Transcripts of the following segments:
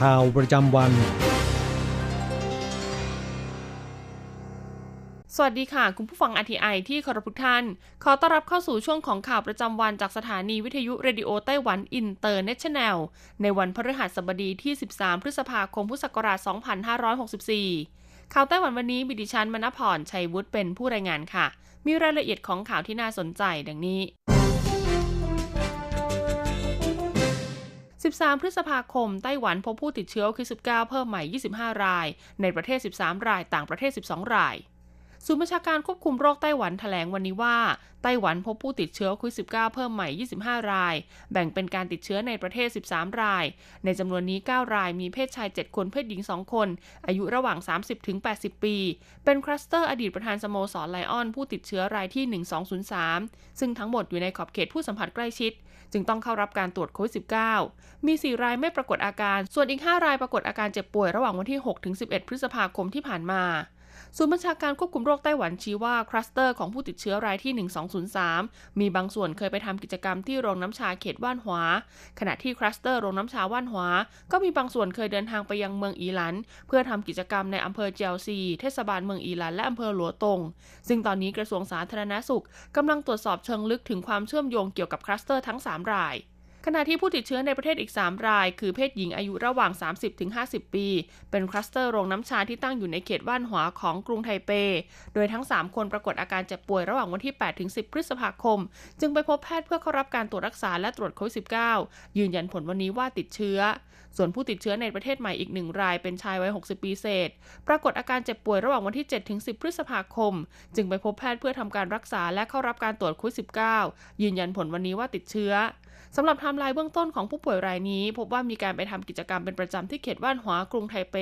ข่าวประจำวัน สวัสดีค่ะ คุณผู้ฟัง RTI ที่เคารพทุกท่าน ขอต้อนรับเข้าสู่ช่วงของข่าวประจำวันจากสถานีวิทยุ Radio Taiwan International ในวันพฤหัสบดีที่ 13 พฤษภาคมพุทธศักราช 2564 ข่าวไต้หวันวันนี้มีดิฉันมณพรชัยวุฒิเป็นผู้รายงานค่ะ มีรายละเอียดของข่าวที่น่าสนใจดังนี้ 13 พฤษภาคม ไต้หวันพบผู้ติดเชื้อโควิด -19 เพิ่มใหม่ 25 ราย ในประเทศ 13 ราย ต่างประเทศ 12 ราย ศูนย์บัญชาการควบคุมโรคไต้หวันแถลงวันนี้ว่า ไต้หวันพบผู้ติดเชื้อโควิด -19 เพิ่มใหม่ 25 ราย แบ่งเป็นการติดเชื้อในประเทศ 13 ราย ในจำนวนนี้ 9 รายมีเพศชาย 7 คน เพศหญิง 2 คน อายุระหว่าง 30-80 ปี เป็นคลัสเตอร์อดีตประธานสโมสรไลออนส์ ผู้ติดเชื้อรายที่ 1203 ซึ่งทั้งหมดอยู่ในขอบเขตผู้สัมผัสใกล้ชิด จึงต้องเข้ารับการตรวจโควิด -19 มี 4 รายไม่ปรากฏอาการ ส่วนอีก 5 รายปรากฏอาการเจ็บป่วยระหว่างวันที่ 6-11 พฤษภาคมที่ผ่านมา ศูนย์บัญชาการควบคุมโรคไต้หวันชี้ว่าคลัสเตอร์ของผู้ติดเชื้อรายที่ 1203 มีบางส่วนเคยไปทำกิจกรรมที่โรงน้ำชาเขตว่านหวา ขณะที่คลัสเตอร์โรงน้ำชาว่านหวา ก็มีบางส่วนเคยเดินทางไปยังเมืองอีหลัน เพื่อทำกิจกรรมในอำเภอเจียวซี เทศบาลเมืองอีหลันและอำเภอหลัวตง ซึ่งตอนนี้กระทรวงสาธารณสุขกำลังตรวจสอบเชิงลึกถึงความเชื่อมโยงเกี่ยวกับคลัสเตอร์ทั้ง 3 ราย ขณะที่ผู้ติดเชื้อในประเทศอีก 3 ราย คือเพศหญิงอายุระหว่าง 30-50 ปี เป็นคลัสเตอร์โรงน้ำชาที่ตั้งอยู่ในเขตว่านหวาของกรุงไทเป โดยทั้ง 3 คนปรากฏอาการเจ็บป่วยระหว่างวันที่ 8-10 พฤษภาคม จึงไปพบแพทย์เพื่อเข้ารับการตรวจรักษาและตรวจโควิด -19 ยืนยันผลวันนี้ว่าติดเชื้อ ส่วนผู้ติดเชื้อในประเทศใหม่อีกหนึ่งรายเป็นชายวัย 60 ปีเศษ ปรากฏอาการเจ็บป่วยระหว่างวันที่ 7-10 พฤษภาคม จึงไปพบแพทย์เพื่อทำการรักษาและเข้ารับการตรวจโควิด -19 ยืนยันผลวันนี้ว่าติดเชื้อ สำหรับไทม์ไลน์เบื้องต้นของผู้ป่วยรายนี้ พบว่ามีการไปทำกิจกรรมเป็นประจำที่เขตว่านหวากรุงไทเป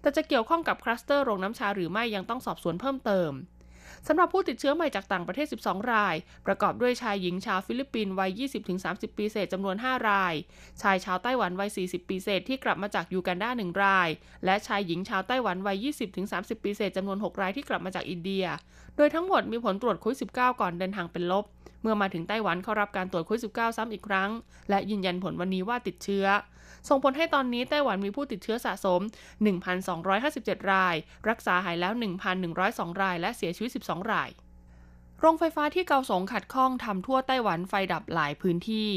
แต่จะเกี่ยวข้องกับคลัสเตอร์โรงน้ำชาหรือไม่ยังต้องสอบสวนเพิ่มเติม สำหรับผู้ติดเชื้อใหม่จากต่างประเทศ 12 ราย ประกอบด้วยชายหญิงชาวฟิลิปปินส์วัย 20-30 ปีเศษจำนวน 5 ราย ชายชาวไต้หวันวัย 40 ปีเศษที่กลับมาจากยูกันดา 1 ราย และชายหญิงชาวไต้หวันวัย 20-30 ปีเศษจำนวน 6 รายที่กลับมาจากอินเดีย โดยทั้งหมดมีผลตรวจโควิด -19 ก่อนเดินทางเป็นลบ เมื่อมาถึงไต้หวันเข้ารับการตรวจโควิด -19 ซ้ำอีกครั้ง และยืนยันผลวันนี้ว่าติดเชื้อ ส่งผลให้ตอนนี้ไต้หวันมีผู้ติดเชื้อสะสม 1,257 ราย รักษาหายแล้ว 1,102 ราย และเสียชีวิต 12 ราย โรงไฟฟ้าที่เกาสงขัดข้องทำทั่วไต้หวันไฟดับหลายพื้นที่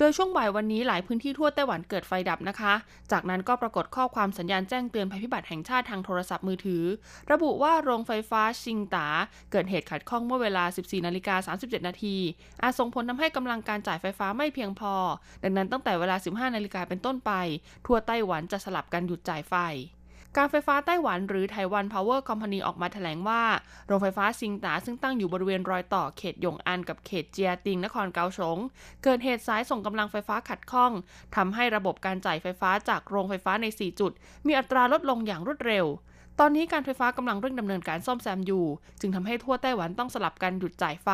โดยช่วงบ่ายวันนี้หลายพื้นที่ทั่วไต้หวันเกิดไฟดับนะคะ จากนั้นก็ปรากฏข้อความสัญญาณแจ้งเตือนภัยพิบัติแห่งชาติทางโทรศัพท์มือถือ ระบุว่าโรงไฟฟ้าชิงตา เกิดเหตุขัดข้องเมื่อเวลา 14นาฬิกา37นาทีอาจส่งผลทำให้กำลังการจ่ายไฟฟ้าไม่เพียงพอ ดังนั้นตั้งแต่เวลา 15นาฬิกาเป็นต้นไป ทั่วไต้หวันจะสลับกันหยุดจ่ายไฟ การไฟฟ้าไต้หวันหรือ Taiwan Power Company ออกมาแถลงว่า โรงไฟฟ้าซิงตาซึ่งตั้งอยู่บริเวณรอยต่อเขตหยงอันกับเขตเจียติงนครเกาสงเกิดเหตุสายส่งกำลังไฟฟ้าขัดข้องทำให้ระบบการจ่ายไฟฟ้าจากโรงไฟฟ้าใน 4 จุด มีอัตราลดลงอย่างรวดเร็วตอนนี้การไฟฟ้ากำลังเร่งดำเนินการซ่อมแซมอยู่ จึงทำให้ทั่วไต้หวันต้องสลับกันหยุดจ่ายไฟ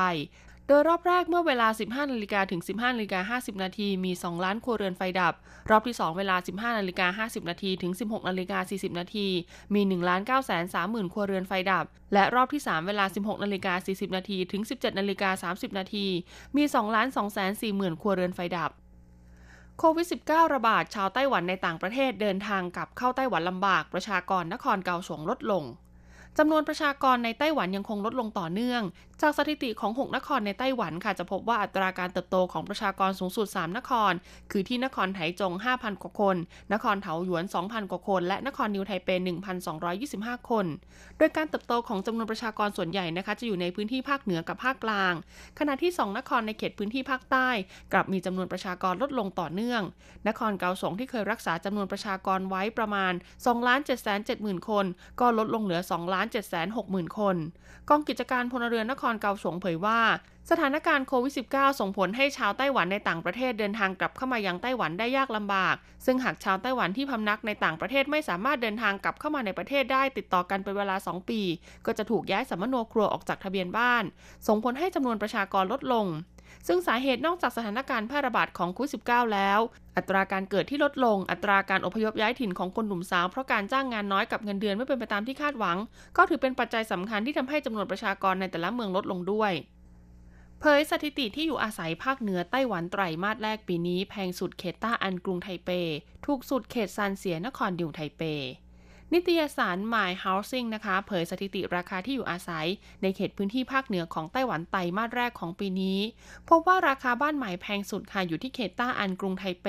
โดยรอบแรกเมื่อเวลา 15นาฬิกาถึง 15นาฬิกา50 นาที มี 2 ล้านครัวเรือนไฟดับ รอบที่ 2 เวลา 15นาฬิกา50 นาทีถึง 16นาฬิกา40 นาที มี 1 ล้าน9แสน30,000 ครัวเรือนไฟดับ และรอบที่ 3 เวลา 16นาฬิกา40 นาทีถึง 17นาฬิกา30 นาที มี 2 ล้าน2แสน40,000 ครัวเรือนไฟดับโควิด -19 ระบาดชาวไต้หวันในต่างประเทศเดินทางกลับเข้าไต้หวันลำบาก ประชากรนครเกาสงลดลง จำนวนประชากรในไต้หวันยังคงลดลงต่อเนื่อง จากสถิติของ 6 นครในไต้หวันค่ะจะพบว่าอัตราการเติบโตของประชากรสูงสุด 3 นคร คือที่นครไถจง 5,000 กว่าคน นครเถาหยวน 2,000 กว่าคน และนครนิวไทเป 1,225 คน โดยการเติบโตของจำนวนประชากรส่วนใหญ่นะคะจะอยู่ในพื้นที่ภาคเหนือกับภาคกลาง ขณะที่ 2 นครในเขตพื้นที่ภาคใต้ กลับมีจำนวนประชากรลดลงต่อเนื่อง นครเกาสงที่เคยรักษาจำนวนประชากรไว้ประมาณ2 7 7 0 0 0 0 คน ก็ลดลงเหลือ2 7 6 0 0 0 0 คน กองกิจการพลเรือนนครเกาสงเผยว่า สถานการณ์โควิด -19 ส่งผลให้ชาวไต้หวันในต่างประเทศเดินทางกลับเข้ามายังไต้หวันได้ยากลำบาก ซึ่งหากชาวไต้หวันที่พำนักในต่างประเทศไม่สามารถเดินทางกลับเข้ามาในประเทศได้ติดต่อกันเป็นเวลา 2 ปี ก็จะถูกย้ายสัมมโนครัวออกจากทะเบียนบ้าน ส่งผลให้จำนวนประชากรลดลง ซึ่งสาเหตุนอกจากสถานการณ์แพร่ระบาดของโควิด -19 แล้ว อัตราการเกิดที่ลดลง อัตราการอพยพย้ายถิ่นของคนหนุ่มสาวเพราะการจ้างงานน้อยกับเงินเดือนไม่เป็นไปตามที่คาดหวัง ก็ถือเป็นปัจจัยสำคัญที่ทำให้จำนวนประชากรในแต่ละเมืองลดลงด้วยเผยสถิติที่อยู่อาศัยภาคเหนือไต้หวันไตรมาสแรกปีนี้ แพงสุดเขตต้าอันกรุงไทเป ถูกสุดเขตซานเสียนครนิวไทเป นิตยสาร My Housing นะคะ เผยสถิติราคาที่อยู่อาศัย ในเขตพื้นที่ภาคเหนือของไต้หวันไตรมาสแรกของปีนี้ พบว่าราคาบ้านใหม่แพงสุดค่ะอยู่ที่เขตต้าอันกรุงไทเป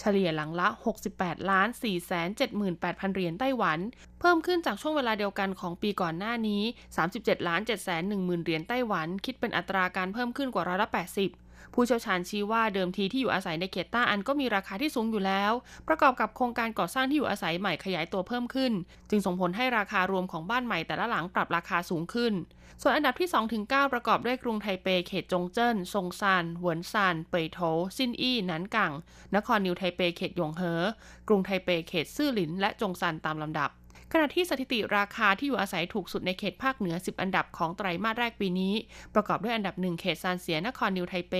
เฉลี่ยหลังละ 68ล้าน4 7 8 0 0 0เหรียญไต้หวัน เพิ่มขึ้นจากช่วงเวลาเดียวกันของปีก่อนหน้านี้ 37ล้าน7 1 0 0 0 0เหรียญไต้หวัน คิดเป็นอัตราการเพิ่มขึ้นกว่าร้อยละ80 ผู้เชี่ยวชาญชี้ว่าเดิมทีที่อยู่อาศัยในเขตต้าอันก็มีราคาที่สูงอยู่แล้ว ประกอบกับโครงการก่อสร้างที่อยู่อาศัยใหม่ขยายตัวเพิ่มขึ้น จึงส่งผลให้ราคารวมของบ้านใหม่แต่ละหลังปรับราคาสูงขึ้น ส่วนอันดับที่ 2-9 ประกอบด้วยกรุงไทเป เขตจงเจิ้นซงซานเหวินซาน เปยโถซินอี้นานกัง นครนิวไทเป เขตหยงเหอ กรุงไทเป เขตซื่อหลิน และจงซานตามลำดับ ขณะที่สถิติราคาที่อยู่อาศัยถูกสุดในเขตภาคเหนือ 10 อันดับของไตรมาสแรกปีนี้ ประกอบด้วยอันดับ 1 เขตซานเสียนครนิวไทเป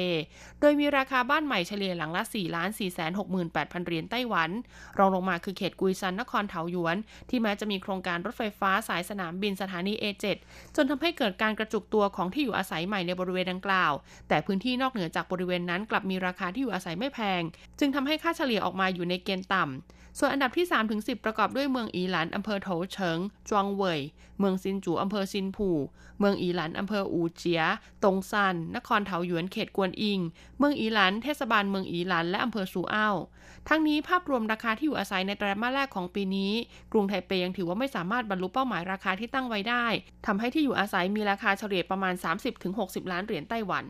โดยมีราคาบ้านใหม่เฉลี่ยหลังละ4 4 6 8 0 0 0 เหรียญไต้หวัน รองลงมาคือเขตกุยซันนครเถาหยวน ที่แม้จะมีโครงการรถไฟฟ้าสายสนามบินสถานี A7 จนทำให้เกิดการกระจุกตัวของที่อยู่อาศัยใหม่ในบริเวณดังกล่าว แต่พื้นที่นอกเหนือจากบริเวณนั้นกลับมีราคาที่อยู่อาศัยไม่แพง จึงทำให้ค่าเฉลี่ยออกมาอยู่ในเกณฑ์ต่ำ ส่วนอันดับที่3-10 ประกอบด้วยเมืองอีหลันอำเภอโถเฉิง จวงเว่ย เมืองซินจูอำเภอซินผู่เมืองอีหลันอำเภออูเจีย ตงซัน นครเถาหยวนเขตกวนอิง เมืองอีหลัน เทศบาลเมืองอีหลัน และอำเภอซูอ้าวทั้งนี้ภาพรวมราคาที่อยู่อาศัยในไตรมาสแรกของปีนี้ กรุงไทเปยังถือว่าไม่สามารถบรรลุเป้าหมายราคาที่ตั้งไว้ได้ทำให้ที่อยู่อาศัยมีราคาเฉลี่ยประมาณ 30-60 ล้านเหรียญไต้หวัน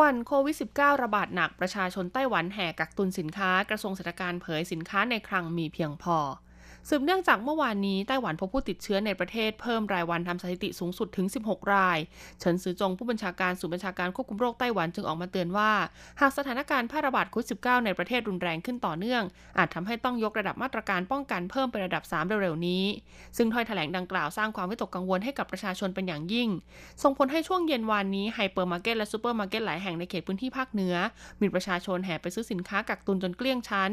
วันโควิด -19 ระบาดหนักประชาชนไต้หวันแห่กักตุนสินค้ากระทรวงเศรษฐการเผยสินค้าในคลังมีเพียงพอ สืบเนื่องจากเมื่อวานนี้ไต้หวันพบผู้ติดเชื้อในประเทศเพิ่มรายวันทำสถิติสูงสุดถึง 16 ราย เฉินซือจงผู้บัญชาการศูนย์บัญชาการควบคุมโรคไต้หวันจึงออกมาเตือนว่า หากสถานการณ์แพร่ระบาดโควิด -19 ในประเทศรุนแรงขึ้นต่อเนื่อง อาจทำให้ต้องยกระดับมาตรการป้องกันเพิ่มเป็นระดับ 3 เร็วๆนี้ ซึ่งถ้อยแถลงดังกล่าวสร้างความวิตกกังวลให้กับประชาชนเป็นอย่างยิ่ง ส่งผลให้ช่วงเย็นวานนี้ไฮเปอร์มาร์เก็ตและซูเปอร์มาร์เก็ตหลายแห่งในเขตพื้นที่ภาคเหนือ มีประชาชนแห่ไปซื้อสินค้ากักตุนจนเกลี้ยงชั้น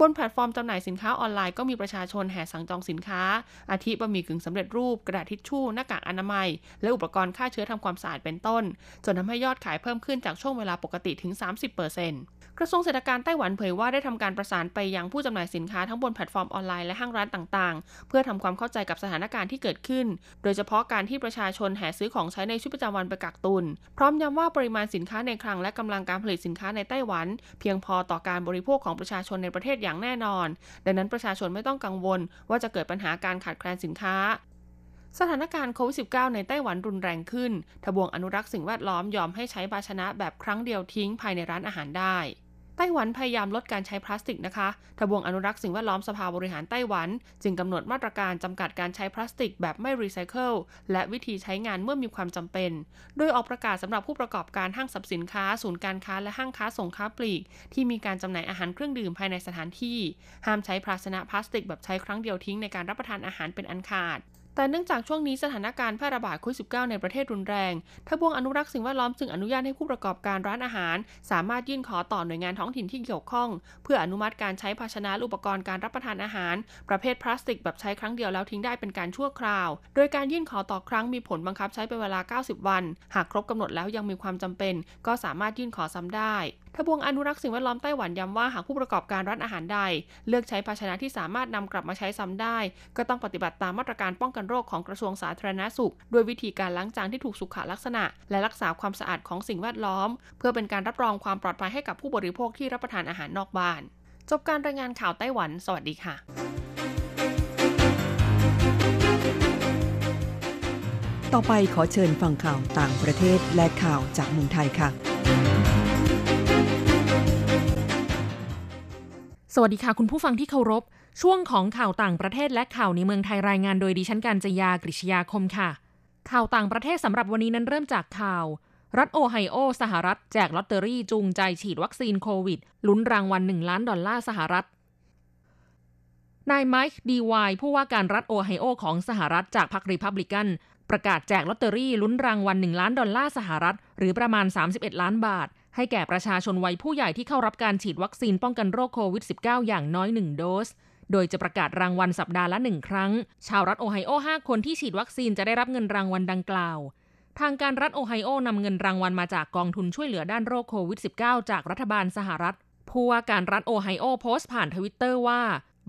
บนแพลตฟอร์มจำหน่ายสินค้าออนไลน์ก็มีประชาชนแห่สั่งจองสินค้า อาทิบะหมี่กึ่งสำเร็จรูปกระดาษทิชชู่หน้ากากอนามัย และอุปกรณ์ฆ่าเชื้อทำความสะอาดเป็นต้น จนทำให้ยอดขายเพิ่มขึ้นจากช่วงเวลาปกติถึง 30% กระทรวงเศรษฐการไต้หวันเผยว่าได้ทำการประสานไปยังผู้จำหน่ายสินค้าทั้งบนแพลตฟอร์มออนไลน์และห้างร้านต่างๆ เพื่อทำความเข้าใจกับสถานการณ์ที่เกิดขึ้น โดยเฉพาะการที่ประชาชนแห่ซื้อของใช้ในชีวิตประจำวันไปกักตุน พร้อมย้ำว่าปริมาณสินค้าในคลังและกำลังการผลิตสินค้าในไต้หวัน เพียงพอต่อการบริโภคของประชาชนในประเทศอย่างแน่นอน ดังนั้นประชาชนไม่ต้องกังวล ว่าจะเกิดปัญหาการขาดแคลนสินค้าสถานการณ์โควิด -19 ในไต้หวันรุนแรงขึ้น ทบวงอนุรักษ์สิ่งแวดล้อมยอมให้ใช้ภาชนะแบบครั้งเดียวทิ้งภายในร้านอาหารได้ ไต้หวันพยายามลดการใช้พลาสติกนะคะ ทบวงอนุรักษ์สิ่งแวดล้อมสภาบริหารไต้หวัน จึงกำหนดมาตรการจำกัดการใช้พลาสติกแบบไม่รีไซเคิลและวิธีใช้งานเมื่อมีความจำเป็น โดยออกประกาศสำหรับผู้ประกอบการห้างสรรพสินค้า ศูนย์การค้าและห้างค้าส่งค้าปลีก ที่มีการจำหน่ายอาหารเครื่องดื่มภายในสถานที่ ห้ามใช้ภาชนะพลาสติกแบบใช้ครั้งเดียวทิ้งในการรับประทานอาหารเป็นอันขาด แต่เนื่องจากช่วงนี้สถานการณ์แพร่ระบาดโควิด -19 ในประเทศรุนแรง ทบวงอนุรักษ์สิ่งแวดล้อมจึงอนุญาตให้ผู้ประกอบการร้านอาหาร สามารถยื่นขอต่อหน่วยงานท้องถิ่นที่เกี่ยวข้อง เพื่ออนุมัติการใช้ภาชนะและอุปกรณ์การรับประทานอาหาร ประเภทพลาสติกแบบใช้ครั้งเดียวแล้วทิ้งได้เป็นการชั่วคราว โดยการยื่นขอต่อครั้งมีผลบังคับใช้เป็นเวลา 90 วัน หากครบกำหนดแล้วยังมีความจำเป็น ก็สามารถยื่นขอซ้ำได้ทบวงอนุรักษ์สิ่งแวดล้อมไต้หวันย้ำว่าหากผู้ประกอบการร้านอาหารใด เลือกใช้ภาชนะที่สามารถนำกลับมาใช้ซ้ำได้ ก็ต้องปฏิบัติตามมาตรการป้องกันโรคของกระทรวงสาธารณาสุข ด้วยวิธีการล้างจานที่ถูกสุขลักษณะ และรักษาความสะอาดของสิ่งแวดล้อม เพื่อเป็นการรับรองความปลอดภัยให้กับผู้บริโภคที่รับประทานอาหารนอกบ้าน จบการรายงานข่าวไต้หวัน สวัสดีค่ะต่อไปขอเชิญฟังข่าวต่างประเทศและข่าวจากเมืองไทยค่ะ สวัสดีค่ะ คุณผู้ฟังที่เคารพ ช่วงของข่าวต่างประเทศและข่าวในเมืองไทยรายงานโดยดิฉันการจยากริชยาคมค่ะ ข่าวต่างประเทศสำหรับวันนี้นั้นเริ่มจากข่าว รัฐโอไฮโอ สหรัฐ แจกลอตเตอรี่จูงใจฉีดวัคซีนโควิด ลุ้นรางวัล 1 ล้านดอลลาร์สหรัฐนายไมค์ดีวายผู้ว่าการรัฐโอไฮโอของสหรัฐจากพรรครีพับลิกัน ประกาศแจกลอตเตอรี่ลุ้นรางวัล 1 ล้านดอลลาร์สหรัฐ หรือประมาณ 31 ล้านบาท ให้แก่ประชาชนวัยผู้ใหญ่ที่เข้ารับการฉีดวัคซีนป้องกันโรคโควิด -19 อย่างน้อย 1 โดส โดยจะประกาศรางวัลสัปดาห์ละหนึ่งครั้ง ชาวรัฐโอไฮโอ 5 คนที่ฉีดวัคซีนจะได้รับเงินรางวัลดังกล่าว ทางการรัฐโอไฮโอนำเงินรางวัลมาจากกองทุนช่วยเหลือด้านโรคโควิด -19 จากรัฐบาลสหรัฐผู้ว่าการรัฐโอไฮโอโพสต์ผ่านทวิตเตอร์ว่า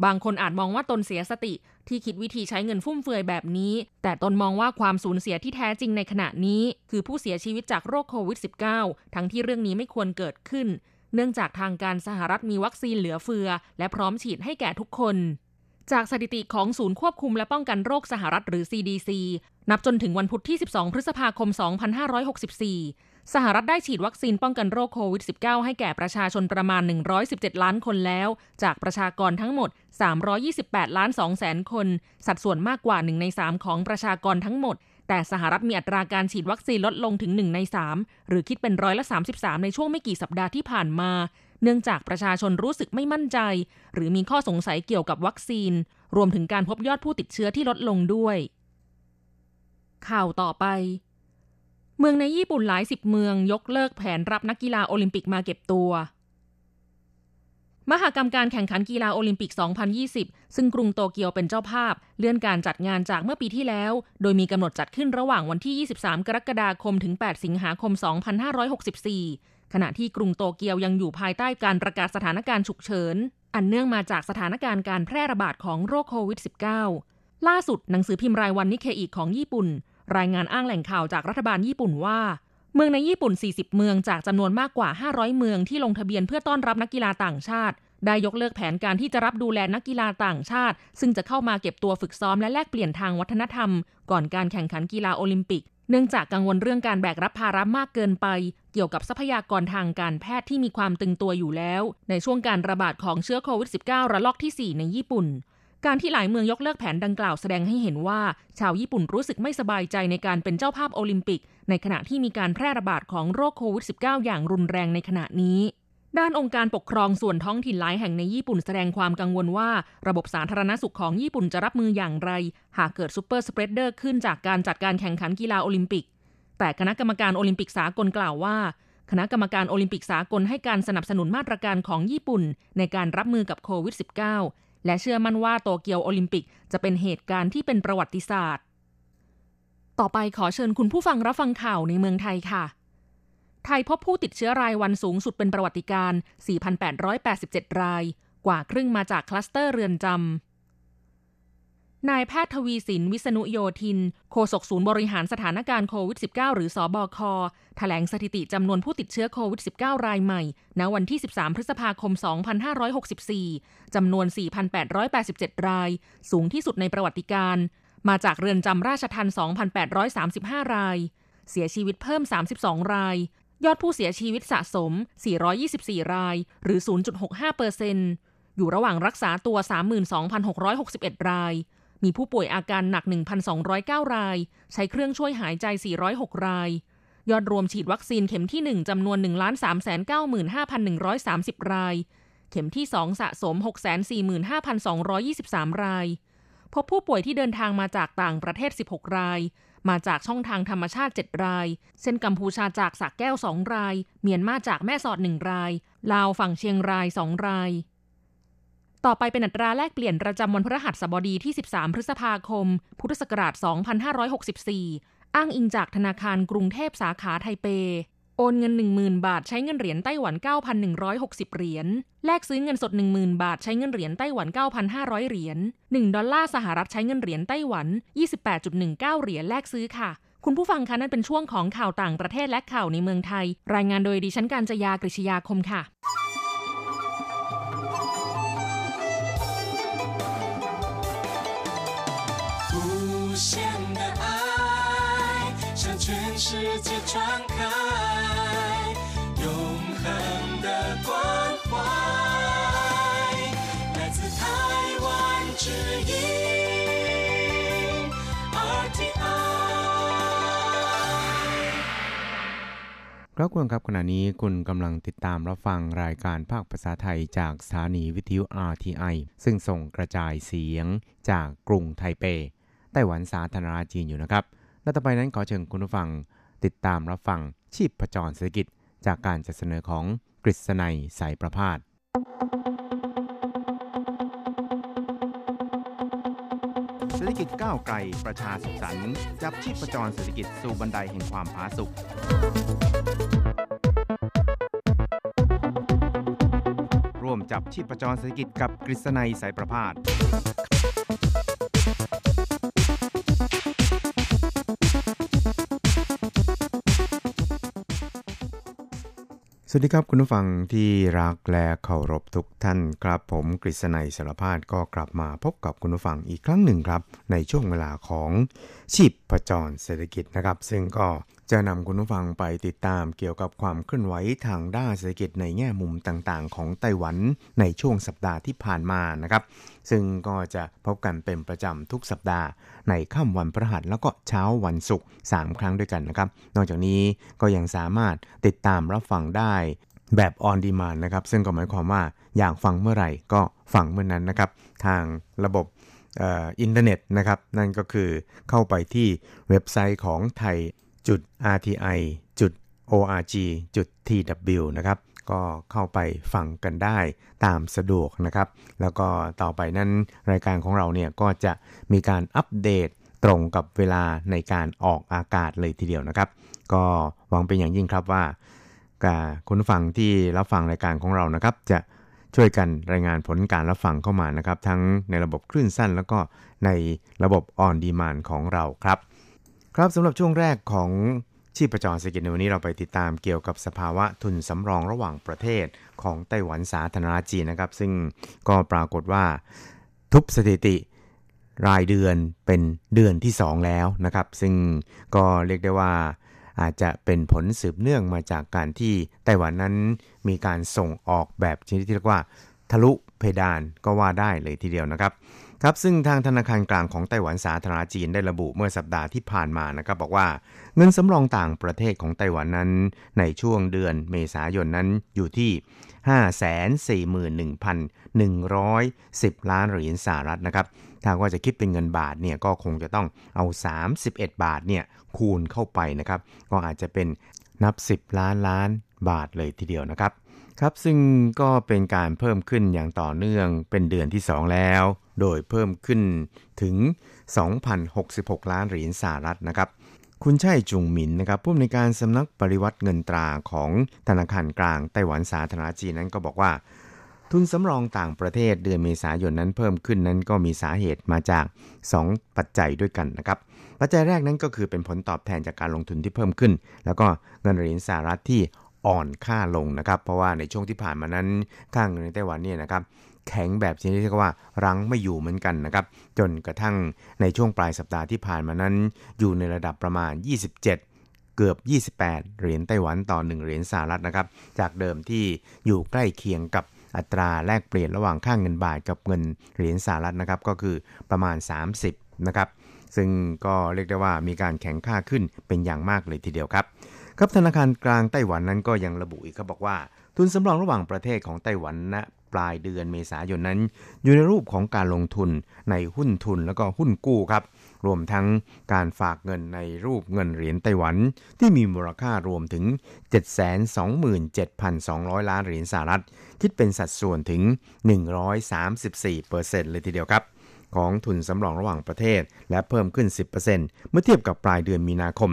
บางคนอาจมองว่าตนเสียสติที่คิดวิธีใช้เงินฟุ่มเฟือยแบบนี้ แต่ตนมองว่าความสูญเสียที่แท้จริงในขณะนี้ คือผู้เสียชีวิตจากโรคโควิด -19 ทั้งที่เรื่องนี้ไม่ควรเกิดขึ้น เนื่องจากทางการสหรัฐมีวัคซีนเหลือเฟือ และพร้อมฉีดให้แก่ทุกคน จากสถิติของศูนย์ควบคุมและป้องกันโรคสหรัฐหรือ CDC นับจนถึงวันพุธที่ 12 พฤษภาคม 2564 สหรัฐได้ฉีดวัคซีนป้องกันโรคโควิด -19 ให้แก่ประชาชนประมาณ 117 ล้านคนแล้ว จากประชากรทั้งหมด 328 ล้าน2แสนคน สัดส่วนมากกว่า 1 ใน 3 ของประชากรทั้งหมด แต่สหรัฐมีอัตราการฉีดวัคซีนลดลงถึง 1 ใน 3 หรือคิดเป็นร้อยละ 33 ในช่วงไม่กี่สัปดาห์ที่ผ่านมา เนื่องจากประชาชนรู้สึกไม่มั่นใจ หรือมีข้อสงสัยเกี่ยวกับวัคซีน รวมถึงการพบยอดผู้ติดเชื้อที่ลดลงด้วย ข่าวต่อไป เมืองในญี่ปุ่นหลายสิบเมืองยกเลิกแผนรับนักกีฬาโอลิมปิกมาเก็บตัว มหากรรมการแข่งขันกีฬาโอลิมปิก 2020 ซึ่งกรุงโตเกียวเป็นเจ้าภาพ เลื่อนการจัดงานจากเมื่อปีที่แล้ว โดยมีกำหนดจัดขึ้นระหว่างวันที่ 23 กรกฎาคมถึง 8 สิงหาคม 2564 ขณะที่กรุงโตเกียวยังอยู่ภายใต้การประกาศสถานการณ์ฉุกเฉิน อันเนื่องมาจากสถานการณ์การแพร่ระบาดของโรคโควิด -19 ล่าสุดหนังสือพิมพ์รายวันนิเคอีของญี่ปุ่น รายงานอ้างแหล่งข่าวจากรัฐบาลญี่ปุ่นว่า เมืองในญี่ปุ่น 40 เมืองจากจำนวนมากกว่า 500 เมืองที่ลงทะเบียนเพื่อต้อนรับนักกีฬาต่างชาติ ได้ยกเลิกแผนการที่จะรับดูแลนักกีฬาต่างชาติ ซึ่งจะเข้ามาเก็บตัวฝึกซ้อมและแลกเปลี่ยนทางวัฒนธรรม ก่อนการแข่งขันกีฬาโอลิมปิก เนื่องจากกังวลเรื่องการแบกรับภาระมากเกินไป เกี่ยวกับทรัพยากรทางการแพทย์ที่มีความตึงตัวอยู่แล้ว ในช่วงการระบาดของเชื้อโควิด -19 ระลอกที่ 4 ในญี่ปุ่น การที่หลายเมืองยกเลิกแผนดังกล่าวแสดงให้เห็นว่า ชาวญี่ปุ่นรู้สึกไม่สบายใจในการเป็นเจ้าภาพโอลิมปิก ในขณะที่มีการแพร่ระบาดของโรคโควิด -19 อย่างรุนแรงในขณะนี้ ด้านองค์การปกครองส่วนท้องถิ่นหลายแห่งในญี่ปุ่นแสดงความกังวลว่า ระบบสาธารณสุขของญี่ปุ่นจะรับมืออย่างไร หากเกิด super spreader ขึ้นจากการจัดการแข่งขันกีฬาโอลิมปิก แต่คณะกรรมการโอลิมปิกสากลกล่าวว่าคณะกรรมการโอลิมปิกสากลให้การสนับสนุนมาตรการของญี่ปุ่น ในการรับมือกับโควิด -19 และเชื่อมั่นว่าโตเกียวโอลิมปิกจะเป็นเหตุการณ์ที่เป็นประวัติศาสตร์ ต่อไปขอเชิญคุณผู้ฟังรับฟังข่าวในเมืองไทยค่ะ ไทยพบผู้ติดเชื้อรายวันสูงสุดเป็นประวัติการณ์4,887 ราย กว่าครึ่งมาจากคลัสเตอร์เรือนจำ นายแพทย์ทวีสินวิษณุโยธิน โฆษกศูนย์บริหารสถานการณ์โควิด -19 หรือสอบคแถลงสถิติจำนวนผู้ติดเชื้อโควิด -19 รายใหม่ ณ วันที่ 13 พฤษภาคม 2564 จำนวน 4,887 ราย สูงที่สุดในประวัติการ มาจากเรือนจำราชทัน2,835 ราย เสียชีวิตเพิ่ม 32 ราย ยอดผู้เสียชีวิตสะสม 424 ราย หรือ 0.65เปอร์เซ็นต์อยู่ระหว่างรักษาตัว 32,661 ราย มีผู้ป่วยอาการหนัก 1,209 ราย ใช้เครื่องช่วยหายใจ 406 ราย ยอดรวมฉีดวัคซีนเข็มที่ 1จำนวน 1,395,130 ราย เข็มที่ 2 สะสม 645,223 ราย พบผู้ป่วยที่เดินทางมาจากต่างประเทศ 16 ราย มาจากช่องทางธรรมชาติ 7 รายเส้นกัมพูชาจากสระแก้ว 2 ราย เมียนมาจากแม่สอด 1 ราย ลาวฝั่งเชียงราย 2 ราย ต่อไปเป็นอัตราแลกเปลี่ยนประจำวันพฤหัสบดีที่ 13 พฤษภาคม พุทธศักราช 2564 อ้างอิงจากธนาคารกรุงเทพสาขาไทเป โอนเงิน 10,000 บาทใช้เงินเหรียญไต้หวัน 9,160 เหรียญ แลกซื้อเงินสด 10,000 บาทใช้เงินเหรียญไต้หวัน 9,500 เหรียญ 1 ดอลลาร์สหรัฐใช้เงินเหรียญไต้หวัน 28.19 เหรียญแลกซื้อค่ะ คุณผู้ฟังคะนั่นเป็นช่วงของข่าวต่างประเทศและข่าวในเมืองไทย รายงานโดยดิฉันการจยากริชยาคมค่ะ 世界传开永恒的关怀来自台湾之音 RTI ครับคุณครับขณะนี้คุณกำลังติดตามรับฟังรายการภาคภาษาไทยจากสถานีวิทยุ RTI ซึ่งส่งกระจายเสียงจากกรุงไทเป ไต้หวันสาธารณรัฐจีนอยู่นะครับ และต่อไปนั้นขอเชิญคุณผู้ฟัง ติดตามรับฟังชีพประจรเศรษฐกิจ จากการจัดเสนอของกฤษณัยสายประพาสเศรษฐกิจก้าวไกลประชาสุขสันต์จับชีพประจรเศรษฐกิจสู่บันไดแห่งความผาสุกร่วมจับชีพประจรเศรษฐกิจกับกฤษณัยสายประพาส สวัสดีครับคุณผู้ฟังที่รักและเคารพทุกท่านครับ ผมกฤษณัยสารพาดก็กลับมาพบกับคุณผู้ฟังอีกครั้งหนึ่งครับ ในช่วงเวลาของชีพประจรเศรษฐกิจนะครับ ซึ่งก็ จะนำคุณผู้ฟังไปติดตามเกี่ยวกับความเคลื่อนไหวทางด้านเศรษฐกิจในแง่มุมต่างๆ ของไต้หวันในช่วงสัปดาห์ที่ผ่านมานะครับ ซึ่งก็จะพบกันเป็นประจำทุกสัปดาห์ ในค่ำวันพฤหัสแล้วก็เช้าวันศุกร์3ครั้งด้วยกันนะครับ นอกจากนี้ก็ยังสามารถติดตามรับฟังได้แบบ on demand นะครับ ซึ่งก็หมายความว่าอยากฟังเมื่อไหร่ก็ฟังเมื่อนั้นนะครับ ทางระบบอินเทอร์เน็ตนะครับ นั่นก็คือเข้าไปที่เว็บไซต์ของไทย จุด RTI จุด org จุด tw นะครับ ก็เข้าไปฟังกันได้ตามสะดวกนะครับ แล้วก็ต่อไปนั้นรายการของเราเนี่ยก็จะมีการอัปเดตตรงกับเวลาในการออกอากาศเลยทีเดียวนะครับ ก็หวังเป็นอย่างยิ่งครับว่าคุณฟังที่รับฟังรายการของเรานะครับ จะช่วยกันรายงานผลการรับฟังเข้ามานะครับ ทั้งในระบบคลื่นสั้นแล้วก็ในระบบออนดีมานของเราครับ ครับสำหรับช่วงแรกของชีพจรเศรษฐกิจในวันนี้เราไปติดตามเกี่ยวกับสภาวะทุนสำรองระหว่างประเทศของไต้หวันสาธารณจีนนะครับ ซึ่งก็ปรากฏว่าทุบสถิติรายเดือนเป็นเดือนที่ 2 แล้วนะครับ ซึ่งก็เรียกได้ว่าอาจจะเป็นผลสืบเนื่องมาจากการที่ไต้หวันนั้นมีการส่งออกแบบชนิดที่เรียกว่า ทะลุเพดานก็ว่าได้เลยทีเดียวนะครับ ครับซึ่งทางธนาคารกลางของไต้หวันสาธารณจีนได้ระบุเมื่อสัปดาห์ที่ผ่านมานะครับบอกว่าเงินสำรองต่างประเทศของไต้หวันนั้น ในช่วงเดือนเมษายนนั้นอยู่ที่ 541,110 ล้านเหรียญสหรัฐนะครับถ้าว่าจะคิดเป็นเงินบาทเนี่ยก็คงจะต้องเอา 31 บาทเนี่ยคูณเข้าไปนะครับก็อาจจะเป็นนับ 10 ล้านล้านบาทเลยทีเดียวนะครับครับซึ่งก็เป็นการเพิ่มขึ้นอย่างต่อเนื่องเป็นเดือนที่ 2 แล้ว โดยเพิ่มขึ้นถึง 2,066 ล้านเหรียญสหรัฐนะครับ คุณชัยจุงหมินนะครับผู้อำนวยการสำนักปริวัติเงินตราของธนาคารกลางไต้หวันสาธารณจีนนั้นก็บอกว่า ทุนสำรองต่างประเทศเดือนเมษายนนั้นเพิ่มขึ้นนั้นก็มีสาเหตุมาจาก 2 ปัจจัยด้วยกันนะครับปัจจัยแรกนั้นก็คือเป็นผลตอบแทนจากการลงทุนที่เพิ่มขึ้น แล้วก็เงินเหรียญสหรัฐที่อ่อนค่าลงนะครับ เพราะว่าในช่วงที่ผ่านมานั้นค่าเงินในไต้หวันเนี่ยนะครับ แข็งแบบชนิดที่เรียกว่ารั้งไม่อยู่เหมือนกันนะครับ จนกระทั่งในช่วงปลายสัปดาห์ที่ผ่านมานั้น อยู่ในระดับประมาณ 27เกือบ 28 เหรียญไต้หวันต่อ 1 เหรียญสหรัฐนะครับ จากเดิมที่อยู่ใกล้เคียงกับอัตราแลกเปลี่ยนระหว่างค่างเงินบาทกับเงินเหรียญสหรัฐนะครับ ก็คือประมาณ 30 นะครับ ซึ่งก็เรียกได้ว่ามีการแข่งค่าขึ้นเป็นอย่างมากเลยทีเดียวครับ ครับธนาคารกลางไต้หวันนั้นก็ยังระบุอีกครับบอกว่า ทุนสำรองระหว่างประเทศของไต้หวันณนะ ปลายเดือนเมษายนนั้น อยู่ในรูปของการลงทุนในหุ้นทุนแล้วก็หุ้นกู้ครับรวมทั้งการฝากเงินในรูปเงินเหรียญไต้หวัน ที่มีมูลค่ารวมถึง 727,200 ล้านเหรียญสหรัฐ คิดเป็นสัดส่วนถึง 134%เลยทีเดียวครับ ของทุนสำรองระหว่างประเทศ และเพิ่มขึ้น 10%เมื่อเทียบกับปลายเดือนมีนาคม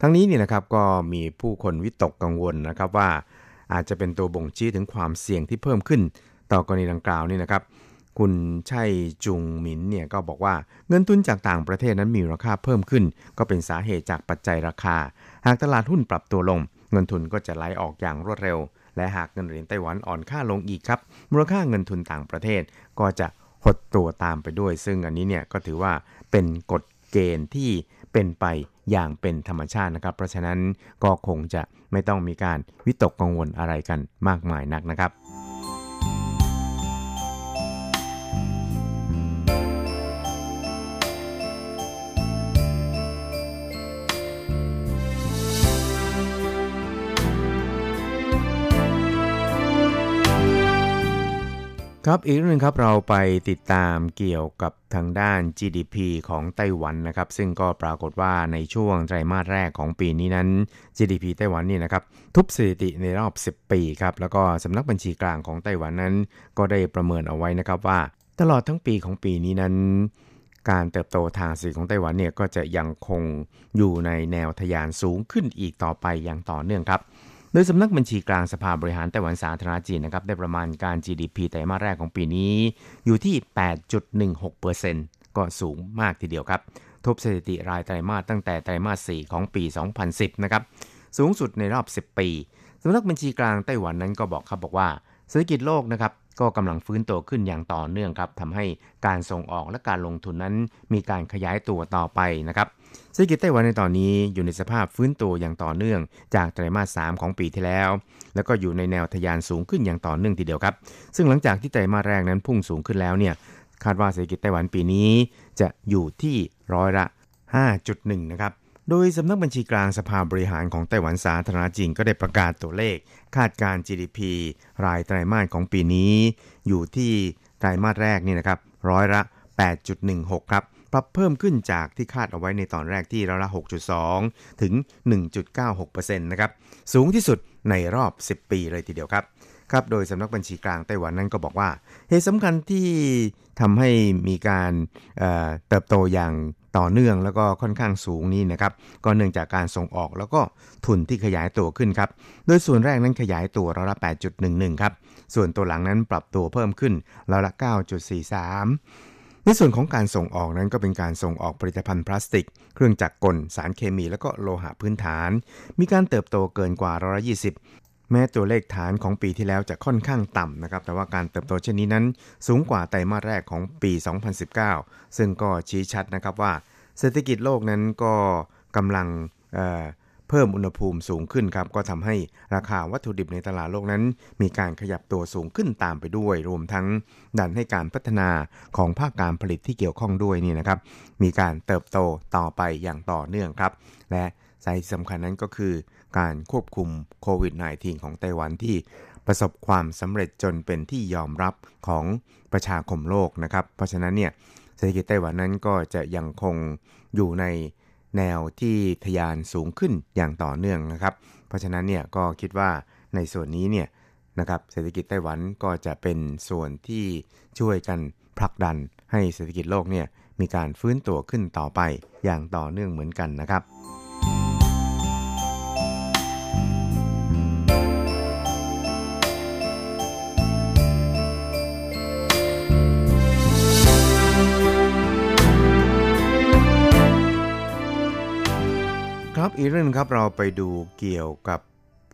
ทั้งนี้นี่นะครับก็มีผู้คนวิตกกังวลนะครับว่า อาจจะเป็นตัวบ่งชี้ถึงความเสี่ยงที่เพิ่มขึ้น ต่อกรณีดังกล่าวนี่นะครับ คุณชัยจุงหมินเนี่ยก็บอกว่าเงินทุนจากต่างประเทศนั้นมีราคาเพิ่มขึ้น ก็เป็นสาเหตุจากปัจจัยราคา หากตลาดหุ้นปรับตัวลง เงินทุนก็จะไหลออกอย่างรวดเร็ว และหากเงินเหรียญไต้หวันอ่อนค่าลงอีกครับมูลค่าเงินทุนต่างประเทศก็จะหดตัวตามไปด้วย ซึ่งอันนี้เนี่ยก็ถือว่าเป็นกฎเกณฑ์ที่ เป็นไปอย่างเป็นธรรมชาตินะครับ เพราะฉะนั้นก็คงจะไม่ต้องมีการวิตกกังวลอะไรกันมากมายนักนะครับ ครับอีกเรื่องนึงครับเราไปติดตามเกี่ยวกับทางด้าน GDP ของไต้หวันนะครับ ซึ่งก็ปรากฏว่าในช่วงไตรมาสแรกของปีนี้นั้น GDP ไต้หวันนี่นะครับ ทุบสถิติในรอบ 10 ปีครับแล้วก็สำนักบัญชีกลางของไต้หวันนั้น ก็ได้ประเมินเอาไว้นะครับว่า ตลอดทั้งปีของปีนี้นั้น การเติบโตทางเศรษฐกิจของไต้หวันเนี่ยก็จะยังคงอยู่ในแนวทะยานสูงขึ้นอีกต่อไปอย่างต่อเนื่องครับ โดยสำนักบัญชีกลางสภาบริหารไต้หวันสาธารณจีนนะครับได้ประมาณการ GDP ไตรมาสแรกของปีนี้ อยู่ที่ 8.16%ก็สูงมากทีเดียวครับ ทบสถิติรายไตรมาสตั้งแต่ไตรมาส 4 ของปี 2010 นะครับ สูงสุดในรอบ 10 ปีสำนักบัญชีกลางไต้หวันนั้นก็บอกครับบอกว่าเศรษฐกิจโลกนะครับก็กำลังฟื้นตัวขึ้นอย่างต่อเนื่องครับทำให้การส่งออกและการลงทุนนั้นมีการขยายตัวต่อไปนะครับ เศรษฐกิจไต้หวันในตอนนี้อยู่ในสภาพฟื้นตัวอย่างต่อเนื่อง จากไตรมาส 3 ของปีที่แล้ว แล้วก็อยู่ในแนวทะยานสูงขึ้นอย่างต่อเนื่องทีเดียวครับ ซึ่งหลังจากที่ไตรมาสแรกนั้นพุ่งสูงขึ้นแล้วเนี่ยคาดว่าเศรษฐกิจไต้หวันปีนี้จะอยู่ที่ร้อยละ 5.1 นะครับโดยสำนักบัญชีกลางสภาบริหารของไต้หวันสาธารณจีนก็ได้ประกาศตัวเลข คาดการ GDP รายไตรมาสของปีนี้ อยู่ที่ไตรมาสแรกนี่นะครับร้อยละ 8.16 ครับ ปรับเพิ่มขึ้นจากที่คาดเอาไว้ในตอนแรกที่ร้อยละ 6.2 ถึง 1.96%นะครับ สูงที่สุดในรอบ 10 ปีเลยทีเดียวครับ ครับ โดยสำนักบัญชีกลางไต้หวันนั้นก็บอกว่า เหตุสำคัญที่ทำให้มีการเเติบโตอย่างต่อเนื่องแล้วก็ค่อนข้างสูงนี้นะครับ ก็เนื่องจากการส่งออกแล้วก็ทุนที่ขยายตัวขึ้นครับ โดยส่วนแรกนั้นขยายตัวร้อยละ8.11 ครับ ส่วนตัวหลังนั้นปรับตัวเพิ่มขึ้นร้อยละ 9.43 ในส่วนของการส่งออกนั้นก็เป็นการส่งออกผลิตภัณฑ์พลาสติก เครื่องจักรกล สารเคมี และก็โลหะพื้นฐาน มีการเติบโตเกินกว่าร้อยยี่สิบแม้ตัวเลขฐานของปีที่แล้วจะค่อนข้างต่ำนะครับ แต่ว่าการเติบโตเช่นนี้นั้น สูงกว่าไตรมาสแรกของปี 2019 ซึ่งก็ชี้ชัดนะครับว่า เศรษฐกิจโลกนั้นก็กำลังเพิ่มอุณหภูมิสูงขึ้นครับ ก็ทำให้ราคาวัตถุดิบในตลาดโลกนั้น มีการขยับตัวสูงขึ้นตามไปด้วย รวมทั้งดันให้การพัฒนาของภาคการผลิตที่เกี่ยวข้องด้วยนี่นะครับ มีการเติบโตต่อไปอย่างต่อเนื่องครับ และสาเหตุสำคัญนั้นก็คือ การควบคุมโควิด -19 ของไต้หวันที่ประสบความสำเร็จจนเป็นที่ยอมรับของประชาคมโลกนะครับ เพราะฉะนั้นเนี่ยเศรษฐกิจไต้หวันนั้นก็จะยังคงอยู่ใน แนวที่ทยานสูงขึ้นอย่างต่อเนื่องนะครับ เพราะฉะนั้นเนี่ยก็คิดว่าในส่วนนี้เนี่ยนะครับเศรษฐกิจไต้หวันก็จะเป็นส่วนที่ช่วยกันผลักดันให้เศรษฐกิจโลกเนี่ยมีการฟื้นตัวขึ้นต่อไปอย่างต่อเนื่องเหมือนกันนะครับ ครับอีกเรื่องครับเราไปดูเกี่ยวกับ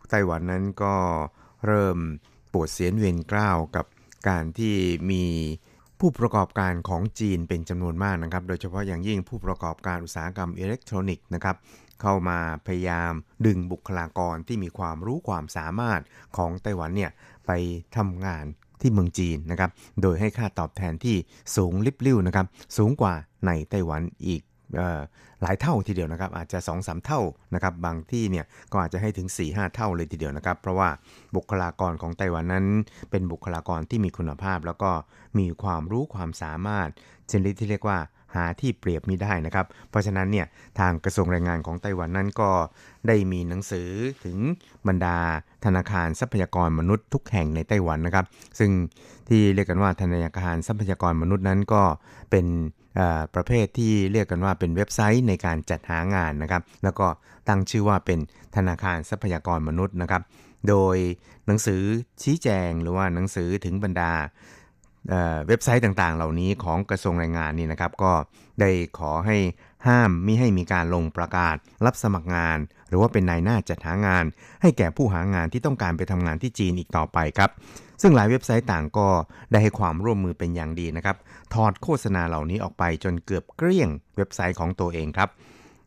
ไต้หวันนั้นก็เริ่มปวดเสียนเวียนกล้าวกับการที่มีผู้ประกอบการของจีนเป็นจำนวนมากนะครับ โดยเฉพาะอย่างยิ่งผู้ประกอบการอุตสาหกรรมอิเล็กทรอนิกส์นะครับเข้ามาพยายามดึงบุคลากรที่มีความรู้ความสามารถของไต้หวันเนี่ยไปทำงานที่เมืองจีนนะครับ โดยให้ค่าตอบแทนที่สูงลิบลิ่วนะครับ สูงกว่าในไต้หวันอีก หลายเท่าทีเดียวนะครับ อาจจะ2อสเท่านะครับ บางที่เนี่ยก็อาจจะให้ถึง 4-5 เท่าเลยทีเดียวนะครับ เพราะว่าบุคลากรของไต้หวันนั้น เป็นบุคลากรที่มีคุณภาพ แล้วก็มีความรู้ความสามารถชนิดที่เรียกว่า หาที่เปรียบมิได้นะครับ เพราะฉะนั้นเนี่ยทางกระทรวงแรงงานของไต้หวันนั้นก็ได้มีหนังสือถึงบรรดาธนาคารทรัพยากรมนุษย์ทุกแห่งในไต้หวันนะครับ ซึ่งที่เรียกกันว่าธนาคารทรัพยากรมนุษย์นั้นก็เป็นประเภทที่เรียกกันว่าเป็นเว็บไซต์ในการจัดหางานนะครับ แล้วก็ตั้งชื่อว่าเป็นธนาคารทรัพยากรมนุษย์นะครับ โดยหนังสือชี้แจงหรือว่าหนังสือถึงบรรดา เว็บไซต์ต่างๆ เหล่านี้ของกระทรวงแรงงานนี่นะครับ ก็ได้ขอให้ห้ามมิให้มีการลงประกาศ รับสมัครงาน หรือว่าเป็นนายหน้าจัดหางาน ให้แก่ผู้หางานที่ต้องการไปทำงานที่จีนอีกต่อไปครับ ซึ่งหลายเว็บไซต์ต่างก็ได้ให้ความร่วมมือเป็นอย่างดีนะครับ ถอดโฆษณาเหล่านี้ออกไปจนเกือบเกลี้ยงเว็บไซต์ของตัวเองครับ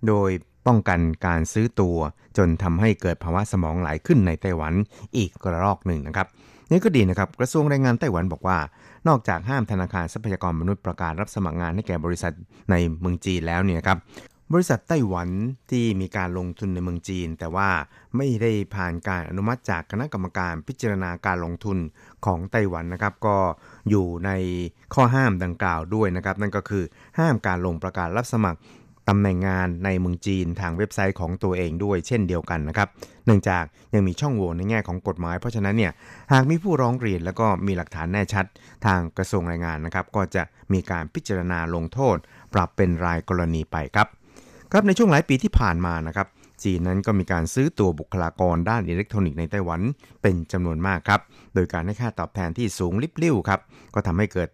โดยป้องกันการซื้อตัว จนทำให้เกิดภาวะสมองไหลขึ้นในไต้หวันอีกกระรอกหนึ่งนะครับนี่ก็ดีนะครับกระทรวงแรงงานไต้หวันบอกว่า นอกจากห้ามธนาคารทรัพยากรมนุษย์ประกาศรับสมัครงานให้แก่บริษัทในเมืองจีนแล้วเนี่ยครับบริษัทไต้หวันที่มีการลงทุนในเมืองจีน แต่ว่าไม่ได้ผ่านการอนุมัติจากคณะกรรมการพิจารณาการลงทุนของไต้หวันนะครับ ก็อยู่ในข้อห้ามดังกล่าวด้วยนะครับ นั่นก็คือห้ามการลงประกาศรับสมัคร ตำแหน่งงานในเมืองจีนทางเว็บไซต์ของตัวเองด้วยเช่นเดียวกันนะครับ เนื่องจากยังมีช่องโหว่ในแง่ของกฎหมาย เพราะฉะนั้นเนี่ยหากมีผู้ร้องเรียนแล้วก็มีหลักฐานแน่ชัด ทางกระทรวงแรงงานนะครับ ก็จะมีการพิจารณาลงโทษ ปรับเป็นรายกรณีไปครับ ครับในช่วงหลายปีที่ผ่านมานะครับ จีนนั้นก็มีการซื้อตัวบุคลากรด้านอิเล็กทรอนิกส์ในไต้หวันเป็นจำนวนมากครับ โดยการให้ค่าตอบแทนที่สูงลิบลิ่วครับก็ทำให้เกิด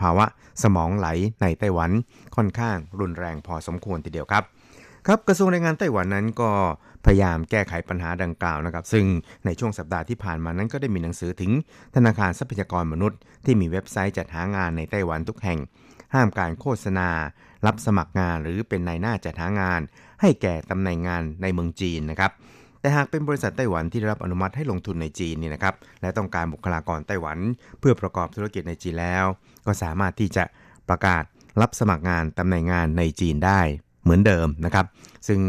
ภาวะสมองไหลในไต้หวันค่อนข้างรุนแรงพอสมควรทีเดียวครับครับกระทรวงแรงงานไต้หวันนั้นก็พยายามแก้ไขปัญหาดังกล่าวนะครับ ซึ่งในช่วงสัปดาห์ที่ผ่านมานั้นก็ได้มีหนังสือถึงธนาคารทรัพยากรมนุษย์ ที่มีเว็บไซต์จัดหางานในไต้หวันทุกแห่ง ห้ามการโฆษณา รับสมัครงานหรือเป็นนายหน้าจัดหางาน ให้แก่ตำแหน่งงานในเมืองจีนนะครับ แต่หากเป็นบริษัทไต้หวันที่ได้รับอนุมัติให้ลงทุนในจีนนี่นะครับ และต้องการบุคลากรไต้หวัน เพื่อประกอบธุรกิจในจีนแล้ว ก็สามารถที่จะประกาศรับสมัครงานตำแหน่งงานในจีนได้เหมือนเดิมนะครับ ซึ่ง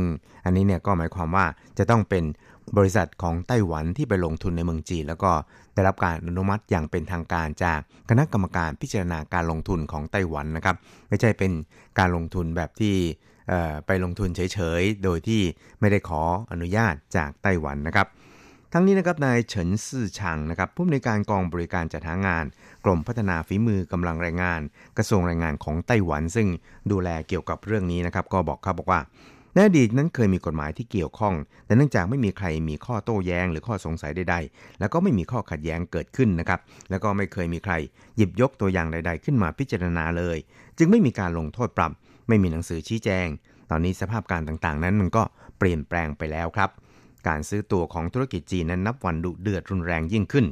อันนี้เนี่ยก็หมายความว่าจะต้องเป็นบริษัทของไต้หวันที่ไปลงทุนในเมืองจีน แล้วก็ได้รับการอนุมัติอย่างเป็นทางการจากคณะกรรมการพิจารณาการลงทุนของไต้หวันนะครับ ไม่ใช่เป็นการลงทุนแบบที่ ไปลงทุนเฉยๆ โดยที่ไม่ได้ขออนุญาตจากไต้หวันนะครับ ทั้งนี้นะครับนายเฉินซื่อชังนะครับผู้อำนวยการกองบริการจัดหางาน กรมพัฒนาฝีมือกำลังแรงงาน กระทรวงแรงงานของไต้หวัน ซึ่งดูแลเกี่ยวกับเรื่องนี้นะครับก็บอกครับบอกว่าในอดีตนั้นเคยมีกฎหมายที่เกี่ยวข้อง แต่เนื่องจากไม่มีใครมีข้อโต้แย้งหรือข้อสงสัยใดๆ แล้วก็ไม่มีข้อขัดแย้งเกิดขึ้นนะครับ แล้วก็ไม่เคยมีใครหยิบยกตัวอย่างใด ๆ ขึ้นมาพิจารณาเลย จึงไม่มีการลงโทษปรับ ไม่มีหนังสือชี้แจง ตอนนี้สภาพการต่างๆ นั้นมันก็เปลี่ยนแปลงไปแล้วครับ การซื้อตัวของธุรกิจจีนนั้นนับวันดุเดือดรุนแรงยิ่งขึ้น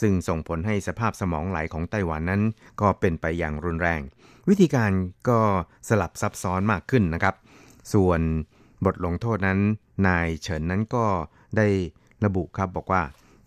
ซึ่งส่งผลให้สภาพสมองไหลของไต้หวันนั้น ก็เป็นไปอย่างรุนแรง วิธีการก็สลับซับซ้อนมากขึ้นนะครับ ส่วนบทลงโทษนั้น นายเฉินนั้นก็ได้ระบุครับบอกว่า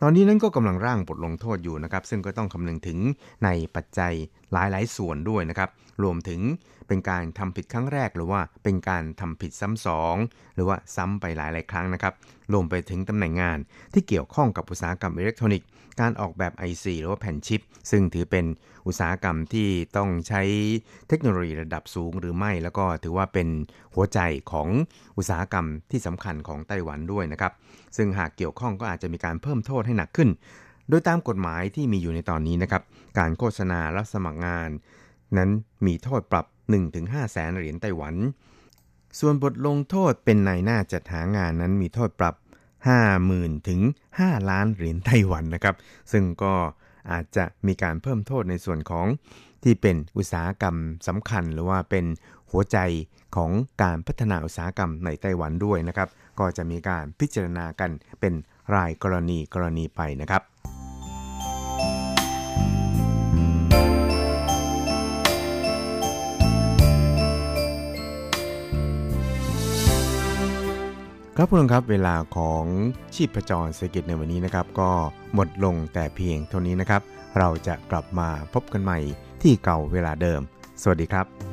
ตอนนี้นั้นก็กำลังร่างบทลงโทษอยู่นะครับ ซึ่งก็ต้องคำนึงถึงในปัจจัยหลายๆ ส่วนด้วยนะครับ รวมถึงเป็นการทำผิดครั้งแรกหรือว่าเป็นการทำผิดซ้ำสองหรือว่าซ้ำไปหลายๆ ครั้งนะครับรวมไปถึงตำแหน่งงานที่เกี่ยวข้องกับอุตสาหกรรมอิเล็กทรอนิกส์ การออกแบบ IC หรือว่าแผ่นชิป ซึ่งถือเป็นอุตสาหกรรมที่ต้องใช้เทคโนโลยีระดับสูงหรือไม่ แล้วก็ถือว่าเป็นหัวใจของอุตสาหกรรมที่สำคัญของไต้หวันด้วยนะครับ ซึ่งหากเกี่ยวข้องก็อาจจะมีการเพิ่มโทษให้หนักขึ้น โดยตามกฎหมายที่มีอยู่ในตอนนี้นะครับ การโฆษณารับสมัครงาน นั้นมีโทษปรับ 1-5แสนเหรียญไต้หวัน ส่วนบทลงโทษเป็นนายหน้าจัดหางานนั้นมีโทษปรับ 50,000 ถึง 5 ล้านเหรียญไต้หวันนะครับ ซึ่งก็อาจจะมีการเพิ่มโทษในส่วนของที่เป็นอุตสาหกรรมสำคัญ หรือว่าเป็นหัวใจของการพัฒนาอุตสาหกรรมในไต้หวันด้วยนะครับ ก็จะมีการพิจารณากันเป็นรายกรณีกรณีไปนะครับ ครับผู้ชมครับเวลาของชีพจรเศรษฐกิจในวันนี้นะครับ ก็หมดลงแต่เพียงเท่านี้นะครับ เราจะกลับมาพบกันใหม่ที่เก่าเวลาเดิม สวัสดีครับ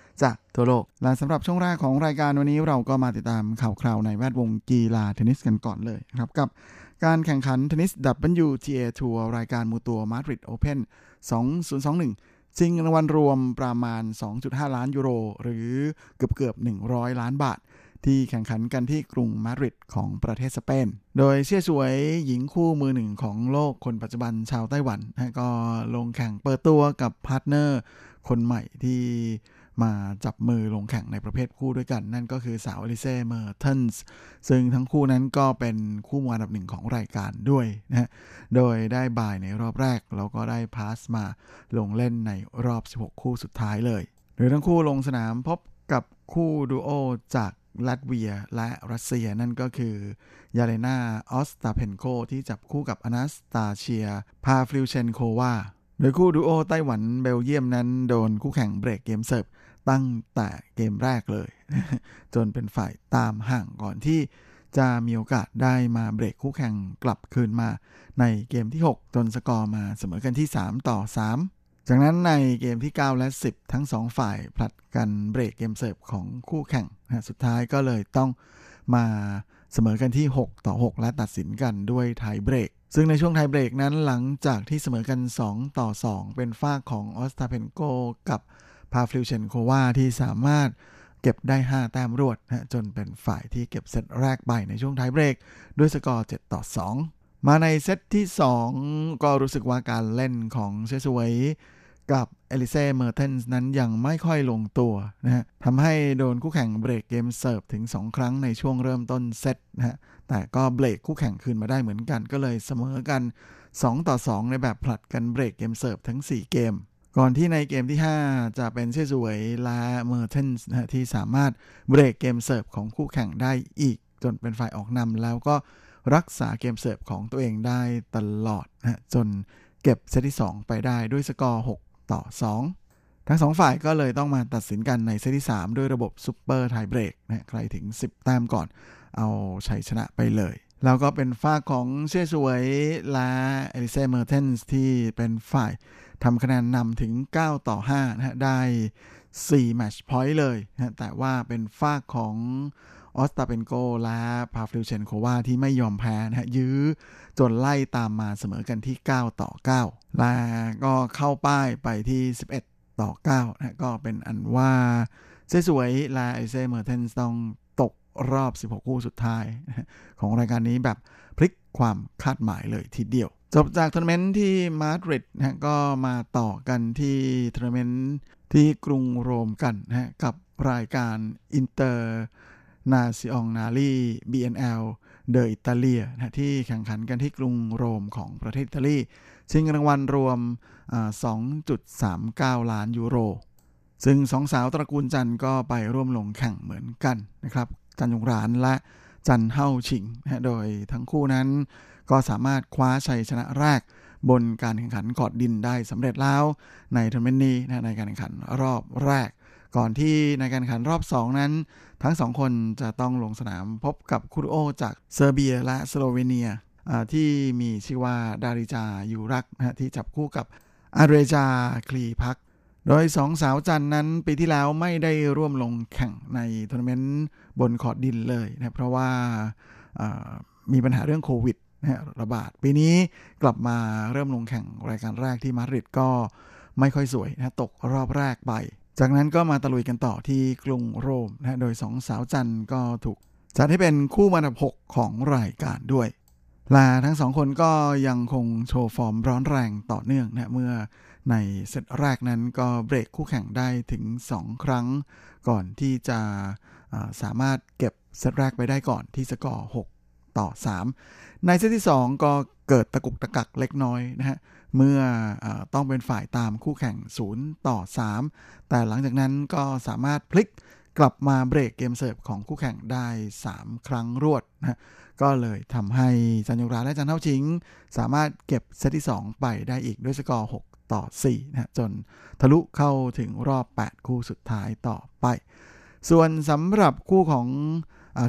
จากทั่วโลก และสำหรับช่วงแรกของรายการวันนี้เราก็มาติดตามข่าวคราวในแวดวงกีฬาเทนนิสกันก่อนเลยครับกับการแข่งขันเทนนิส WTA ทัวร์รายการมูตัวมาดริดโอเพน2021ชิงรางวัลรวมประมาณ 2.5 ล้านยูโร หรือเกือบเกือบ 100 ล้านบาท ที่แข่งขันกันที่กรุงมาดริดของประเทศสเปน โดยเชี่ยสวยหญิงคู่มือหนึ่งของโลกคนปัจจุบันชาวไต้หวัน ก็ลงแข่งเปิดตัวกับ partner คนใหม่ที่ มาจับมือลงแข่งในประเภทคู่ด้วยกัน นั่นก็คือสาวอลิเซ่เมอร์เทนส์ซึ่งทั้งคู่นั้นก็เป็นคู่มืออันดับหนึ่งของรายการด้วยนะโดยได้ bye ในรอบแรก แล้วก็ได้ pass มาลงเล่นในรอบ 16 คู่สุดท้ายเลย โดยทั้งคู่ลงสนามพบกับคู่ดูโอจากลัตเวียและรัสเซียนั่นก็คือยาเลนาออสตาเพนโกที่จับคู่กับอนาสตาเชีย พาฟลิวเชนโควาโดยคู่ดูโอไต้หวันเบลเยียมนั้นโดนคู่แข่งเบรกเกมเสิร์ฟ ตั้งแต่เกมแรกเลย จนเป็นฝ่ายตามห่างก่อนที่จะมีโอกาสได้มาเบรกคู่แข่งกลับคืนมา ในเกมที่ 6 จนสกอร์มาเสมอกันที่ 3 ต่อ 3 จากนั้นในเกมที่ 9 และ 10 ทั้ง 2 ฝ่ายผลัดกันเบรกเกมเสิร์ฟของคู่แข่งนะสุดท้ายก็เลยต้องมาเสมอกันที่ 6 ต่อ 6 และตัดสินกันด้วยไทยเบรก ซึ่งในช่วงไทยเบรกนั้นหลังจากที่เสมอกัน 2 ต่อ 2 เป็นฝ่ายของออสตาเพนโกกับ พาฟลิวเชนโควาที่สามารถเก็บได้ 5 แต้มรวดนะจนเป็นฝ่ายที่เก็บเซตแรกไปในช่วงท้ายเบรก ด้วยสกอร์ 7 ต่อ 2 มาในเซตที่ 2 ก็รู้สึกว่าการเล่นของเชสวยกับเอลิเซ่เมอร์เทนส์นั้นยังไม่ค่อยลงตัวนะฮะทำให้โดนคู่แข่งเบรกเกมเสิร์ฟถึง 2 ครั้งในช่วงเริ่มต้นเซตนะฮะแต่ก็เบรกคู่แข่งคืนมาได้เหมือนกัน ก็เลยเสมอกัน 2 ต่อ 2 ในแบบผลัดกันเบรกเกมเสิร์ฟทั้ง 4 เกม ก่อนที่ในเกมที่ 5 จะเป็นเชสวยและเมอร์เทนส์นะที่สามารถเบรกเกมเสิร์ฟของคู่แข่งได้อีก จนเป็นฝ่ายออกนำแล้วก็รักษาเกมเสิร์ฟของตัวเองได้ตลอดนะจนเก็บเซตที่ 2 ไปได้ด้วยสกอร์ 6 ต่อ 2 ทั้งสองฝ่ายก็เลยต้องมาตัดสินกันในเซตที่ 3 ด้วยระบบซูเปอร์ไทเบรกนะใครถึง 10 แต้มก่อนเอาชัยชนะไปเลย แล้วก็เป็นฝั่งของเซี่ยซูเหวยและเอลิเซ่เมอร์เทนส์ที่เป็นฝ่าย ทำคะแนนนำถึง 9 ต่อ5นะฮะได้ 4 แมตช์พอยต์เลยนะแต่ว่าเป็นฝั่งของออสตาเปนโกและพาฟลิวเชนโควาที่ไม่ยอมแพ้นะฮะยื้อจนไล่ตามมาเสมอกันที่ 9 ต่อ 9 และก็เข้าป้ายไปที่ 11 ต่อ9นะก็เป็นอันว่าเซี่ยซูเหวยและเอลิเซ่เมอร์เทนส์ต้องตกรอบ 16 คู่สุดท้าย ของรายการนี้แบบพลิก ความคาดหมายเลยทีเดียว จบจากทัวร์นาเมนต์ที่มาดริดนะก็มาต่อกันที่ทัวร์นาเมนต์ที่กรุงโรมกันนะกับรายการอินเตอร์นาซิองนาลี BNL d'Italia นะที่แข่งขันกันที่กรุงโรมของประเทศอิตาลีชิงรางวัลรวม 2.39 ล้านยูโร ซึ่งสองสาวตระกูลจันก็ไปร่วมลงแข่งเหมือนกันนะครับ จันหย่งหรานและ จันเฮ่าชิงนะโดยทั้งคู่นั้น ก็สามารถคว้าชัยชนะแรก บนการแข่งขันคอร์ตดินได้สำเร็จแล้วในทัวร์นาเมนต์นี้นะในการแข่งขันรอบแรก ก่อนที่ในการแข่งขันรอบ 2 นั้น ทั้งสองคนจะต้องลงสนามพบกับคู่จากเซอร์เบียและสโลเวเนียที่มีชื่อว่าดาริจายูรักนะที่จับคู่กับอันเดรจาคลีพัช โดยสองสาวจันนั้นปีที่แล้วไม่ได้ร่วมลงแข่งในทัวร์นาเมนต์บนคอร์ตดินเลยนะเพราะว่ามีปัญหาเรื่องโควิดนะระบาด ปีนี้กลับมาเริ่มลงแข่งรายการแรกที่มาดริดก็ไม่ค่อยสวยนะตกรอบแรกไป จากนั้นก็มาตะลุยกันต่อที่กรุงโรมนะโดยสองสาวจันก็ถูกจัดให้เป็นคู่มาดับ6ของรายการด้วยลาทั้งสองคนก็ยังคงโชว์ฟอร์มร้อนแรงต่อเนื่องนะเมื่อ ในเซตแรกนั้นก็เบรกคู่แข่งได้ถึง 2 ครั้ง ก่อนที่จะสามารถเก็บเซตแรกไปได้ก่อนที่สกอร์ 6 ต่อ 3 ในเซตที่ 2 ก็เกิดตะกุกตะกักเล็กน้อยนะฮะเมื่อต้องเป็นฝ่ายตามคู่แข่ง 0 ต่อ 3 แต่หลังจากนั้นก็สามารถพลิกกลับมาเบรกเกมเสิร์ฟของคู่แข่งได้ 3 ครั้งรวดนะก็เลยทำให้จันหย่งหรานและจันเฮ่าชิง สามารถเก็บเซตที่ 2 ไปได้อีกด้วยสกอร์ 6 ต่อ4นะจนทะลุเข้าถึงรอบ 8 คู่สุดท้ายต่อไป ส่วนสำหรับคู่ของ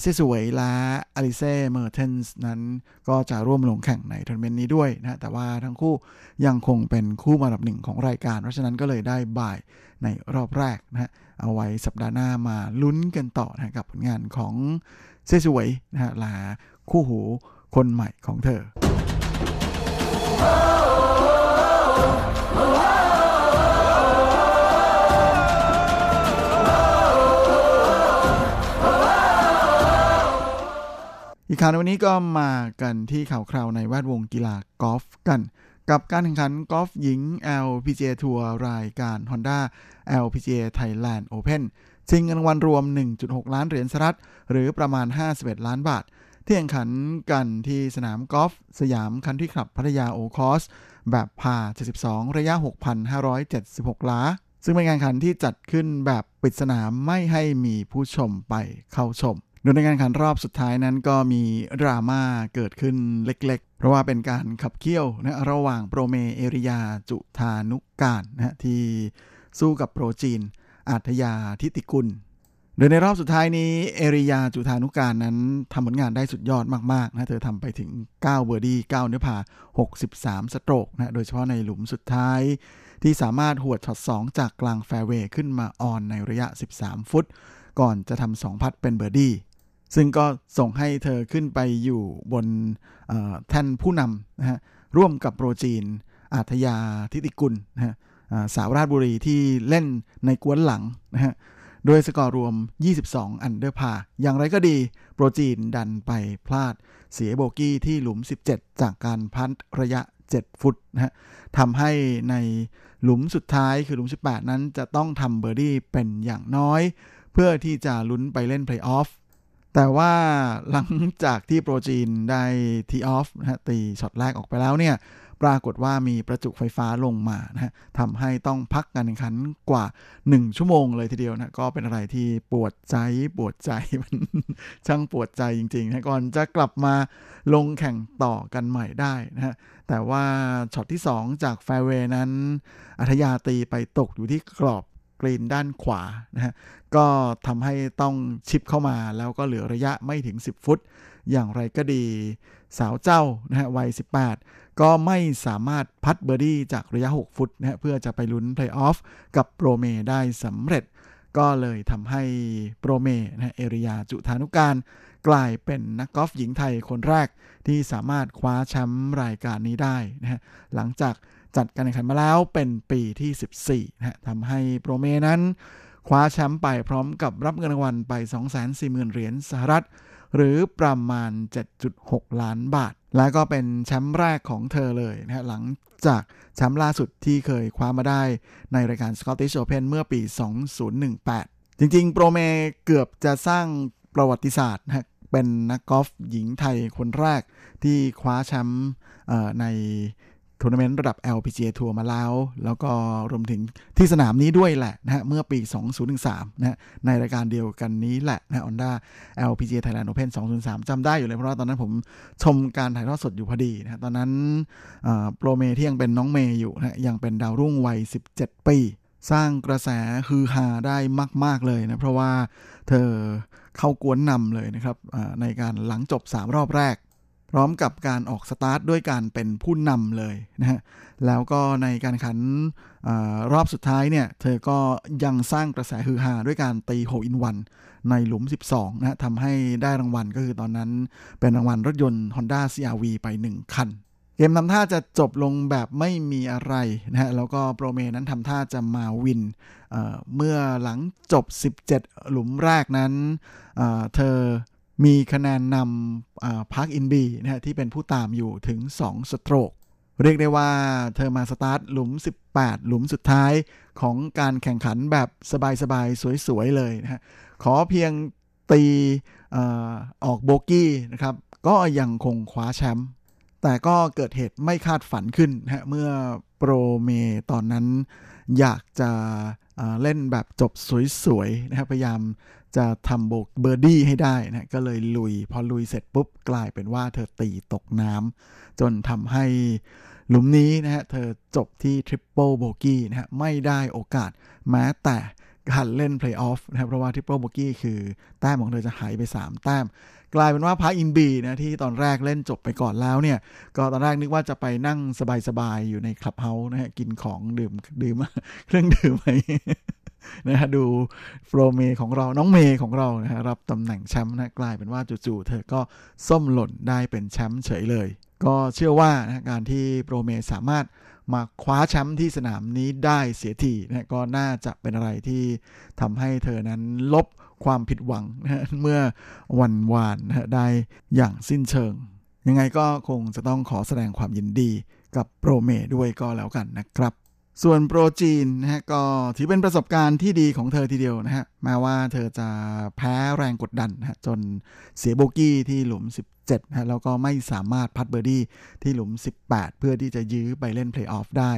เซี่ยซูเหวยและเอลิเซ่เมอร์เทนส์นั้นก็จะร่วมลงแข่งในทัวร์นาเมนต์นี้ด้วยนะแต่ว่าทั้งคู่ยังคงเป็นคู่มาดับหนึ่งของรายการ เพราะฉะนั้นก็เลยได้บ่ายในรอบแรกนะฮะเอาไว้สัปดาห์หน้ามาลุ้นกันต่อนะกับผลงานของเซสวยนะฮะลาคู่หูคนใหม่ของเธอ ข่าวในวันนี้ก็มากันที่ข่าวคราวในแวดวงกีฬากอล์ฟกัน กับการแข่งขันกอล์ฟหญิง LPGA ทัวร์รายการ Honda LPGA Thailand Open ชิงเงินรางวัลรวม 1.6 ล้านเหรียญสหรัฐ หรือประมาณ 51 ล้านบาท ที่แข่งขันกันที่สนามกอล์ฟสยามคันที่ขับพัทยาโอคอส แบบพา 72 ระยะ 6,576 ล้า ซึ่งเป็นงานขันที่จัดขึ้นแบบปิดสนามไม่ให้มีผู้ชมไปเข้าชม โดยในการแข่งขันรอบสุดท้ายนั้นก็มีดราม่าเกิดขึ้นเล็กๆ เพราะว่าเป็นการขับเคี่ยวนะระหว่างโปรเมเอรียาจุฑานุกาลนะที่สู้กับโปรจีนอาฒยาฐิติกุล โดยในรอบสุดท้ายนี้เอรียาจุฑานุกาลนั้นทำผลงานได้สุดยอดมากๆนะเธอทำไปถึง 9 เบอร์ดี้9อันเดอร์พาร์63 สโตรกนะโดยเฉพาะในหลุมสุดท้าย ที่สามารถหวดช็อต2 จากกลางแฟร์เวย์ขึ้นมาออนในระยะ 13 ฟุต ก่อนจะทำสองพัตต์เป็นเบอร์ดี้ ซึ่งก็ส่งให้เธอขึ้นไปอยู่บนแท่นผู้นำนะฮะร่วมกับโปรจีน อาฒยาฐิติกุลนะฮะสาวราชบุรีที่เล่นในก๊วนหลังนะฮะโดยสกอร์รวม 22 อันเดอร์พาร์ อย่างไรก็ดี โปรจีนดันไปพลาดเสียโบกี้ที่หลุม 17 จากการพัตต์ระยะ 7 ฟุตนะฮะทำให้ในหลุมสุดท้ายคือหลุม 18 นั้นจะต้องทำเบอร์ดี้เป็นอย่างน้อย เพื่อที่จะลุ้นไปเล่นเพลย์ออฟ แต่ว่าหลังจากที่โปรจีนได้ทีออฟนะฮะตีช็อตแรกออกไปแล้วเนี่ยปรากฏว่ามีประจุไฟฟ้าลงมานะฮะทำให้ต้องพักการแข่งขันกว่า 1 ชั่วโมงเลยทีเดียวนะก็เป็นอะไรที่ปวดใจปวดใจมันช่างปวดใจจริงๆนะก่อนจะกลับมาลงแข่งต่อกันใหม่ได้นะฮะแต่ว่าช็อตที่ 2 จากแฟร์เวย์นั้นอาฒยาตีไปตกอยู่ที่กรอบ กรีนด้านขวานะฮะก็ทำให้ต้องชิปเข้ามาแล้วก็เหลือระยะไม่ถึง 10 ฟุต อย่างไรก็ดีสาวเจ้านะฮะวัย 18 ก็ไม่สามารถพัตต์เบอร์ดี้จากระยะ 6 ฟุตนะฮะเพื่อจะไปลุ้นเพลย์ออฟกับโปรเมได้สำเร็จ ก็เลยทำให้โปรเมนะฮะเอริยาจุธานุการ กลายเป็นนักกอล์ฟหญิงไทยคนแรกที่สามารถคว้าแชมป์รายการนี้ได้นะฮะหลังจาก จัดการแข่งขันมาแล้วเป็นปีที่ 14นะฮะทำให้โปรเมนั้น คว้าแชมป์ไปพร้อมกับรับเงินรางวัลไป 240,000 เหรียญสหรัฐ หรือประมาณ 7.6 ล้านบาท และก็เป็นแชมป์แรกของเธอเลยนะฮะหลังจากแชมป์ล่าสุดที่เคยคว้ามาได้ในรายการ Scottish Open เมื่อปี 2018 จริงๆ โปรเมเกือบจะสร้างประวัติศาสตร์นะเป็นนักกอล์ฟหญิงไทยคนแรกที่คว้าแชมป์ใน ทัวร์นาเมนต์ระดับ LPGA ทัวร์มาแล้ว แล้วก็รวมถึงที่สนามนี้ด้วยแหละนะฮะเมื่อปี 2013นะฮะในรายการเดียวกันนี้แหละนะ Honda LPGA Thailand Open 2003จำได้อยู่เลยเพราะว่าตอนนั้นผมชมการถ่ายทอดสดอยู่พอดีนะตอนนั้นโปรเมที่ยังเป็นน้องเมย์อยู่นะยังเป็นดาวรุ่งวัย 17 ปี สร้างกระแสฮือฮาได้มาก ๆ เลยนะเพราะว่าเธอเข้ากวนนำเลยนะครับในการหลังจบ 3 รอบแรก พร้อมกับการออกสตาร์ทด้วยการเป็นผู้นำเลยนะฮะแล้วก็ในการขันอรอบสุดท้ายเนี่ย เธอก็ยังสร้างกระแสฮือฮาด้วยการตีโฮอินวันในหลุม 12นะทำให้ได้รางวัลก็คือตอนนั้นเป็นรางวัลรถยนต์ Honda CRV ไป 1 คัน เกมทำท่าจะจบลงแบบไม่มีอะไรนะฮะแล้วก็โปรเมนั้นทำท่าจะมาวินเมื่อหลังจบ 17 หลุมแรกนั้นเธอ มีคะแนนนำพาร์คอินบีนะฮะที่เป็นผู้ตามอยู่ถึง 2 สโตรก เรียกได้ว่าเธอมาสตาร์ทหลุม 18 หลุมสุดท้ายของการแข่งขันแบบสบายๆ สวยๆ เลยนะฮะขอเพียงตีออกโบกี้นะครับก็ยังคงคว้าแชมป์แต่ก็เกิดเหตุไม่คาดฝันขึ้นนะฮะเมื่อโปรเมตอนนั้นอยากจะ เล่นแบบจบสวยๆนะครับพยายามจะทำโบกเบอร์ดี้ให้ได้นะก็เลยลุย พอลุยเสร็จปุ๊บกลายเป็นว่าเธอตีตกน้ำจนทำให้หลุมนี้นะฮะเธอจบที่ทริปเปิลโบกี้นะฮะไม่ได้โอกาสแม้แต่การเล่นเพลย์ออฟนะครับเพราะว่าทริปเปิลโบกี้คือแต้มของเธอจะหายไป 3 แต้ม กลายเป็นว่าพัคอินบีนะที่ตอนแรกเล่นจบไปก่อนแล้วเนี่ย ก็ตอนแรกนึกว่าจะไปนั่งสบายๆ อยู่ในคลับเฮาส์นะฮะกินของดื่มดื่มเครื่องดื่มไปนะฮะดูโปรเมของเราน้องเมย์ของเรานะฮะรับตำแหน่งแชมป์นะกลายเป็นว่าจู่ๆเธอก็ส้มหล่นได้เป็นแชมป์เฉยเลย ก็เชื่อว่านะการที่โปรเมสามารถมาคว้าแชมป์ที่สนามนี้ได้เสียทีนะก็น่าจะเป็นอะไรที่ทำให้เธอนั้นลบ ความผิดหวังนะเมื่อวันวานนะได้อย่างสิ้นเชิง ยังไงก็คงจะต้องขอแสดงความยินดีกับโปรเมด้วยก็แล้วกันนะครับส่วนโปรจีนนะฮะก็ถือเป็นประสบการณ์ที่ดีของเธอทีเดียวนะฮะแม้ว่าเธอจะแพ้แรงกดดันนะฮะจนเสียโบกี้ที่หลุม 17นะฮะแล้วก็ไม่สามารถพัตต์เบอร์ดี้ที่หลุม 18 เพื่อที่จะยื้อไปเล่นเพลย์ออฟได้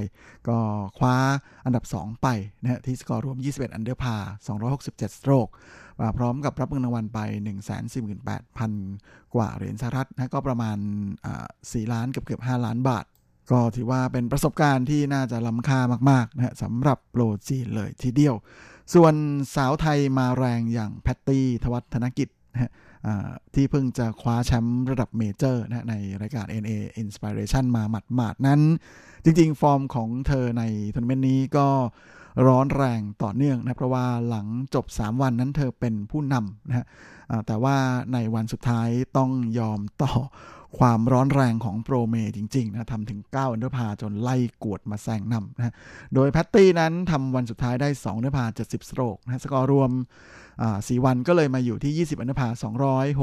ก็คว้าอันดับ 2 ไปนะฮะที่สกอร์รวม 21 อันเดอร์พาร์ 267 สโตรก พร้อมกับรับเงินรางวัลไป 148,000 กว่าเหรียญสหรัฐนะก็ประมาณ 4 ล้านเกือบเกือบ5ล้านบาท ก็ถือว่าเป็นประสบการณ์ที่น่าจะล้ำค่ามากๆนะสำหรับโปรจีนเลยทีเดียว ส่วนสาวไทยมาแรงอย่างแพตตี้ธวัชธนกิจนะฮะที่เพิ่งจะคว้าแชมป์ระดับเมเจอร์นะในรายการ ANA Inspiration มาหมาดๆนั้น จริงๆ ฟอร์มของเธอในทัวร์นาเมนต์นี้ก็ ร้อนแรงต่อเนื่องนะเพราะว่าหลังจบ 3 วันนั้นเธอเป็นผู้นำนะฮะแต่ว่าในวันสุดท้ายต้องยอมต่อความร้อนแรงของโปรเมจริงๆนะทำถึง 9 อันเดอร์พาร์จนไล่กวดมาแซงนำนะโดยแพตตี้นั้นทำวันสุดท้ายได้ 2 อันเดอร์พาร์ 70 สโตรกนะสกอร์รวมสี่วันก็เลยมาอยู่ที่ 20 อันเดอร์พาร์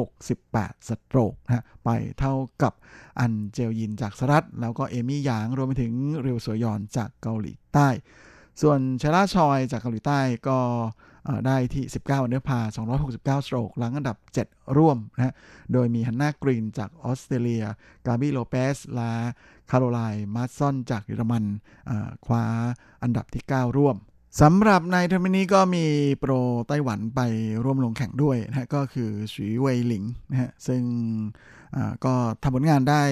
268 สโตรกนะไปเท่ากับแองเจิลหยินจากสหรัฐ แล้วก็เอมี่หยางรวมไปถึงเรียวสวยอนจากเกาหลีใต้ ส่วนเชล่าชอยจากเกาหลีใต้ก็ได้ที่ 19 อันเดอร์พาร์ 269 สโตรกรั้งอันดับ 7 ร่วมนะฮะ โดยมีฮันนากรีนจากออสเตรเลีย กาบีโลเปซและคาโรไลน์มาซอนจากเยอรมันคว้าอันดับที่ 9 ร่วมสำหรับในทัวร์นาเมนต์นี้ก็มีโปรไต้หวันไปร่วมลงแข่งด้วยนะฮะก็คือสวีเหวยหลิงนะฮะซึ่งก็ทำผลงานได้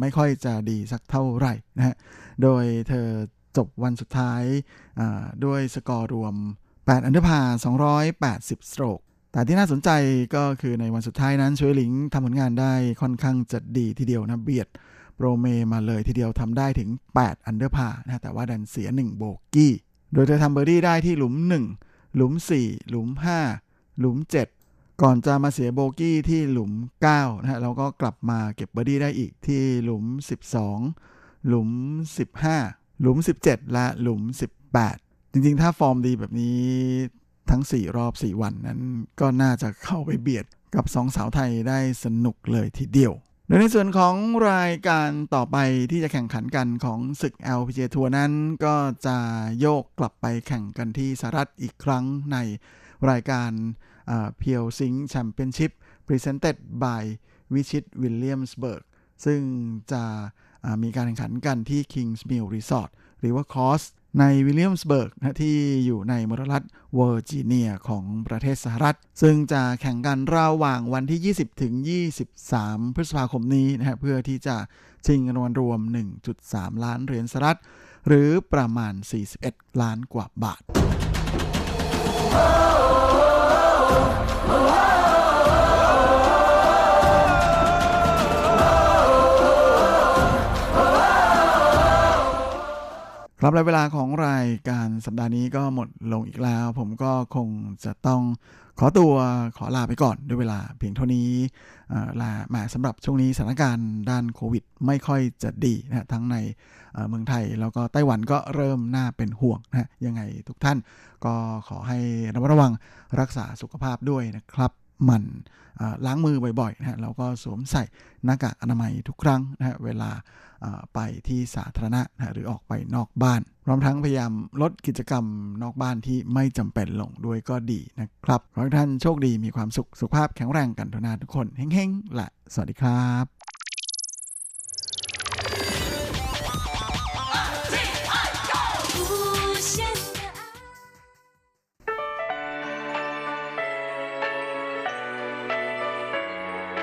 ไม่ค่อยจะดีสักเท่าไหร่นะฮะโดยเธอ จบวันสุดท้ายด้วยสกอร์รวม 8 อันเดอร์พาร์280 สโตรก แต่ที่น่าสนใจก็คือในวันสุดท้ายนั้นสวีเหวยหลิงทำผลงานได้ค่อนข้างจะดีทีเดียวนะเบียดโปรเมมาเลยทีเดียวทำได้ถึง 8 อันเดอร์พาร์นะแต่ว่าดันเสีย 1 โบกี้ โดยเธอทำเบอร์ดี้ได้ที่หลุม 1 หลุม 4 หลุม 5 หลุม 7 ก่อนจะมาเสียโบกี้ที่หลุม9นะฮะแล้วก็กลับมาเก็บเบอร์ดี้ได้อีกที่หลุม 12 หลุม 15 หลุม 17 และหลุม 18 จริงๆ ถ้าฟอร์มดีแบบนี้ทั้ง 4 รอบ 4 วันนั้น ก็น่าจะเข้าไปเบียดกับสองสาวไทยได้สนุกเลยทีเดียวโดยในส่วนของรายการต่อไปที่จะแข่งขันกันของศึก LPGA ทัวร์นั้นก็จะโยกกลับไปแข่งกันที่สหรัฐอีกครั้งในรายการ Pure Silk Championship Presented by Visit Williamsburg ซึ่งจะ มีการแข่งขันกันที่ Kingsmill Resort หรือว่าคอสในวิลเลียมสเบิร์กนะที่อยู่ในมรรัฐเวอร์จิเนียของประเทศสหรัฐ ซึ่งจะแข่งกันระหว่างวันที่ 20 ถึง 23 พฤษภาคมนี้นะฮะเพื่อที่จะชิงเงินรางวัลรวม 1.3 ล้านเหรียญสหรัฐ หรือประมาณ 41 ล้านกว่าบาท ครับและเวลาของรายการสัปดาห์นี้ก็หมดลงอีกแล้ว ผมก็คงจะต้องขอตัวขอลาไปก่อนด้วยเวลาเพียงเท่านี้ลามาสำหรับช่วงนี้สถานการณ์ด้านโควิด ไม่ค่อยจะดีนะทั้งในเมืองไทยแล้วก็ไต้หวันก็เริ่มน่าเป็นห่วงนะยังไงทุกท่านก็ขอให้ระมัดระวังรักษาสุขภาพด้วยนะครับมันล้างมือบ่อยๆนะแล้วก็สวมใส่หน้ากากอนามัยทุกครั้งนะเวลา ไปที่สาธารณะนะหรือออกไปนอกบ้านพร้อมทั้งพยายามลดกิจกรรมนอกบ้านที่ไม่จำเป็นลงด้วยก็ดีนะครับขอให้ท่านโชคดีมีความสุขสุขภาพแข็งแรงกันทุกนาทุกคนเฮ้งๆและสวัสดีครับ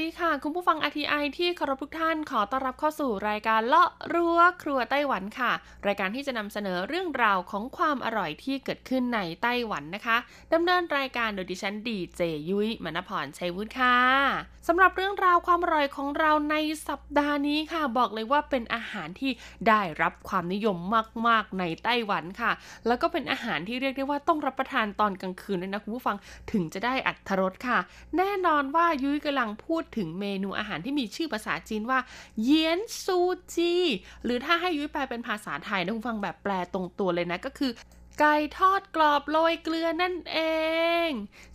ดีค่ะ คุณผู้ฟัง RTI ที่เคารพทุกท่านขอต้อนรับเข้าสู่รายการเลาะรั้วครัวไต้หวันค่ะ รายการที่จะนำเสนอเรื่องราวของความอร่อยที่เกิดขึ้นในไต้หวันนะคะดำเนินรายการโดยดิฉันดีเจยุ้ยมณพรชัยวุฒิค่ะสำหรับเรื่องราวความอร่อยของเราในสัปดาห์นี้ค่ะ บอกเลยว่าเป็นอาหารที่ได้รับความนิยมมาก ๆ ในไต้หวันค่ะ แล้วก็เป็นอาหารที่เรียกได้ว่าต้องรับประทานตอนกลางคืนด้วยนะคุณผู้ฟังถึงจะได้อัตรสค่ะ แน่นอนว่ายุ้ยกำลังพูดถึงเมนูอาหารที่มีชื่อภาษาจีนว่า เยียนซูจี หรือถ้าให้ยุ้ยแปลเป็นภาษาไทยนะคุณฟังแบบแปลตรงตัวเลยนะก็คือ ไก่ทอดกรอบโรยเกลือนั่นเอง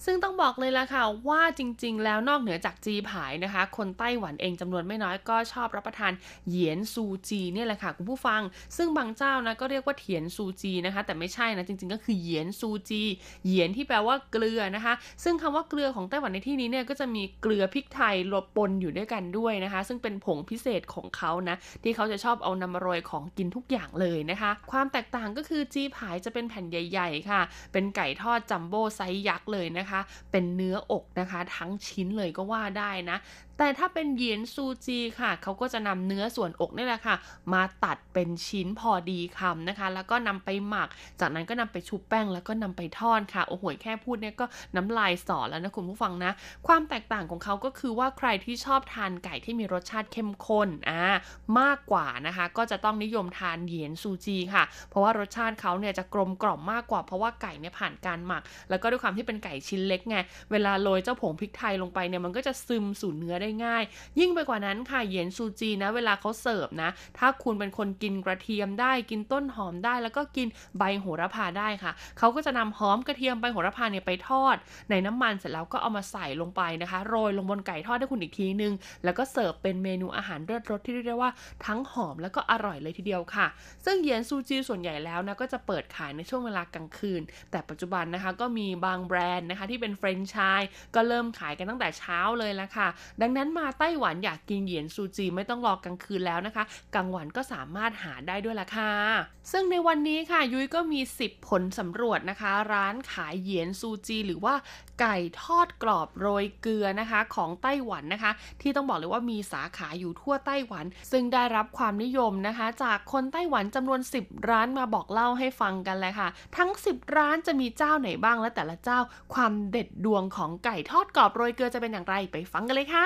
ซึ่งต้องบอกเลยล่ะค่ะว่าจริง ๆ แล้วนอกเหนือจากจีผายนะคะ คนไต้หวันเองจำนวนไม่น้อยก็ชอบรับประทานเหยียนซูจีเนี่ยแหละค่ะคุณผู้ฟัง ซึ่งบางเจ้านะก็เรียกว่าเถียนซูจีนะคะ แต่ไม่ใช่นะจริง ๆ ก็คือเหยียนซูจีเหยียนที่แปลว่าเกลือนะคะ ซึ่งคำว่าเกลือของไต้หวันในที่นี้เนี่ยก็จะมีเกลือพริกไทยรวมปนอยู่ด้วยกันด้วยนะคะ ซึ่งเป็นผงพิเศษของเขานะที่เขาจะชอบเอานำมาโรยของกินทุกอย่างเลยนะคะ ความแตกต่างก็คือจีผายจะเป็นแผ่นใหญ่ๆค่ะ เป็นไก่ทอดจัมโบ้ไซส์ยักษ์เลยนะคะ เป็นเนื้ออกนะคะ ทั้งชิ้นเลยก็ว่าได้นะแต่ถ้าเป็นเหยียนซูจีค่ะ เขาก็จะนำเนื้อส่วนอกนี่แหละค่ะ มาตัดเป็นชิ้นพอดีคำนะคะ แล้วก็นำไปหมัก จากนั้นก็นำไปชุบแป้งแล้วก็นำไปทอดค่ะ โอ้โหแค่พูดเนี่ยก็น้ำลายสอแล้วนะคุณผู้ฟังนะ ความแตกต่างของเขาก็คือว่าใครที่ชอบทานไก่ที่มีรสชาติเข้มข้นอ่ามากกว่านะคะ ก็จะต้องนิยมทานเหยียนซูจีค่ะ เพราะว่ารสชาติเขาเนี่ยจะกลมกล่อมมากกว่าเพราะว่าไก่เนี่ยผ่านการหมัก แล้วก็ด้วยความที่เป็นไก่ชิ้นเล็กไงเวลาโรยเจ้าผงพริกไทยลงไปเนี่ยมันก็จะซึมสู่เนื้อได้ง่าย ยิ่งไปกว่านั้นค่ะเหยียนซูจีนะ เวลาเขาเสิร์ฟนะ ถ้าคุณเป็นคนกินกระเทียมได้กินต้นหอมได้ แล้วก็กินใบโหระพาได้ค่ะ เขาก็จะนำหอมกระเทียมใบโหระพาเนี่ยไปทอด ในน้ำมันเสร็จแล้วก็เอามาใส่ลงไปนะคะ โรยลงบนไก่ทอดให้คุณอีกทีนึง แล้วก็เสิร์ฟเป็นเมนูอาหารเลิศรสที่เรียกได้ว่าทั้งหอมแล้วก็อร่อยเลยทีเดียวค่ะ ซึ่งเหยียนซูจีส่วนใหญ่แล้วนะก็จะเปิดขายในช่วงเวลากลางคืน แต่ปัจจุบันนะคะก็มีบางแบรนด์นะคะที่เป็นแฟรนไชส์ก็เริ่มขายกันตั้งแต่เช้าเลยละค่ะ ดังนั้นมาไต้หวันอยากกินเหยียนซูจีไม่ต้องรอกลางคืนแล้วนะคะ กลางวันก็สามารถหาได้ด้วยละค่ะ ซึ่งในวันนี้ค่ะยุ้ยก็มี 10 ผลสำรวจนะคะ ร้านขายเหยียนซูจี หรือว่าไก่ทอดกรอบโรยเกลือนะคะ ของไต้หวันนะคะ ที่ต้องบอกเลยว่ามีสาขาอยู่ทั่วไต้หวัน ซึ่งได้รับความนิยมนะคะ จากคนไต้หวันจำนวน 10 ร้านมาบอกเล่าให้ฟังกันเลยค่ะ ทั้ง 10 ร้านจะมีเจ้าไหนบ้างและแต่ละเจ้าความเด็ดดวงของไก่ทอดกรอบโรยเกลือจะเป็นอย่างไรไปฟังกันเลยค่ะ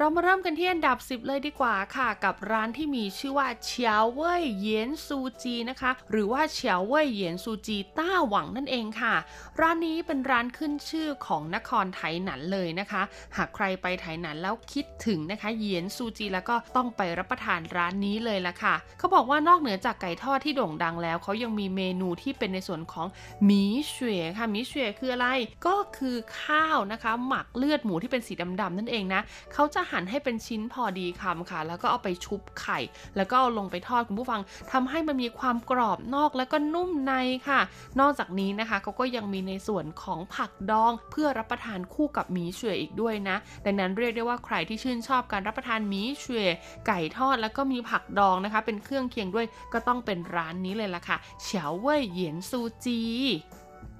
เรามาเริ่มกันที่อันดับ 10 เลยดีกว่าค่ะ กับร้านที่มีชื่อว่าเฉียวเว่ยเยียนซูจีนะคะ หรือว่าเฉียวเว่ยเยียนซูจีต้าหวังนั่นเองค่ะ ร้านนี้เป็นร้านขึ้นชื่อของนครไถหนันเลยนะคะ หากใครไปไถหนันแล้วคิดถึงนะคะเยียนซูจีแล้วก็ต้องไปรับประทานร้านนี้เลยละค่ะ เขาบอกว่านอกเหนือจากไก่ทอดที่โด่งดังแล้วเขายังมีเมนูที่เป็นในส่วนของหมีเฉวยค่ะหมีเฉวยคืออะไรก็คือข้าวนะคะ หมักเลือดหมูที่เป็นสีดำๆนั่นเองนะเขาจะหั่นให้เป็นชิ้นพอดีคำค่ะ แล้วก็เอาไปชุบไข่ แล้วก็เอาลงไปทอดคุณผู้ฟังทำให้มันมีความกรอบนอกแล้วก็นุ่มในค่ะ นอกจากนี้นะคะเขาก็ยังมีในส่วนของผักดองเพื่อรับประทานคู่กับหมีเฉวยอีกด้วยนะ ดังนั้นเรียกได้ว่าใครที่ชื่นชอบการรับประทานหมีเฉวยไก่ทอดแล้วก็มีผักดองนะคะ เป็นเครื่องเคียงด้วยก็ต้องเป็นร้านนี้เลยล่ะค่ะเฉาเว่ยเหยียนซูจี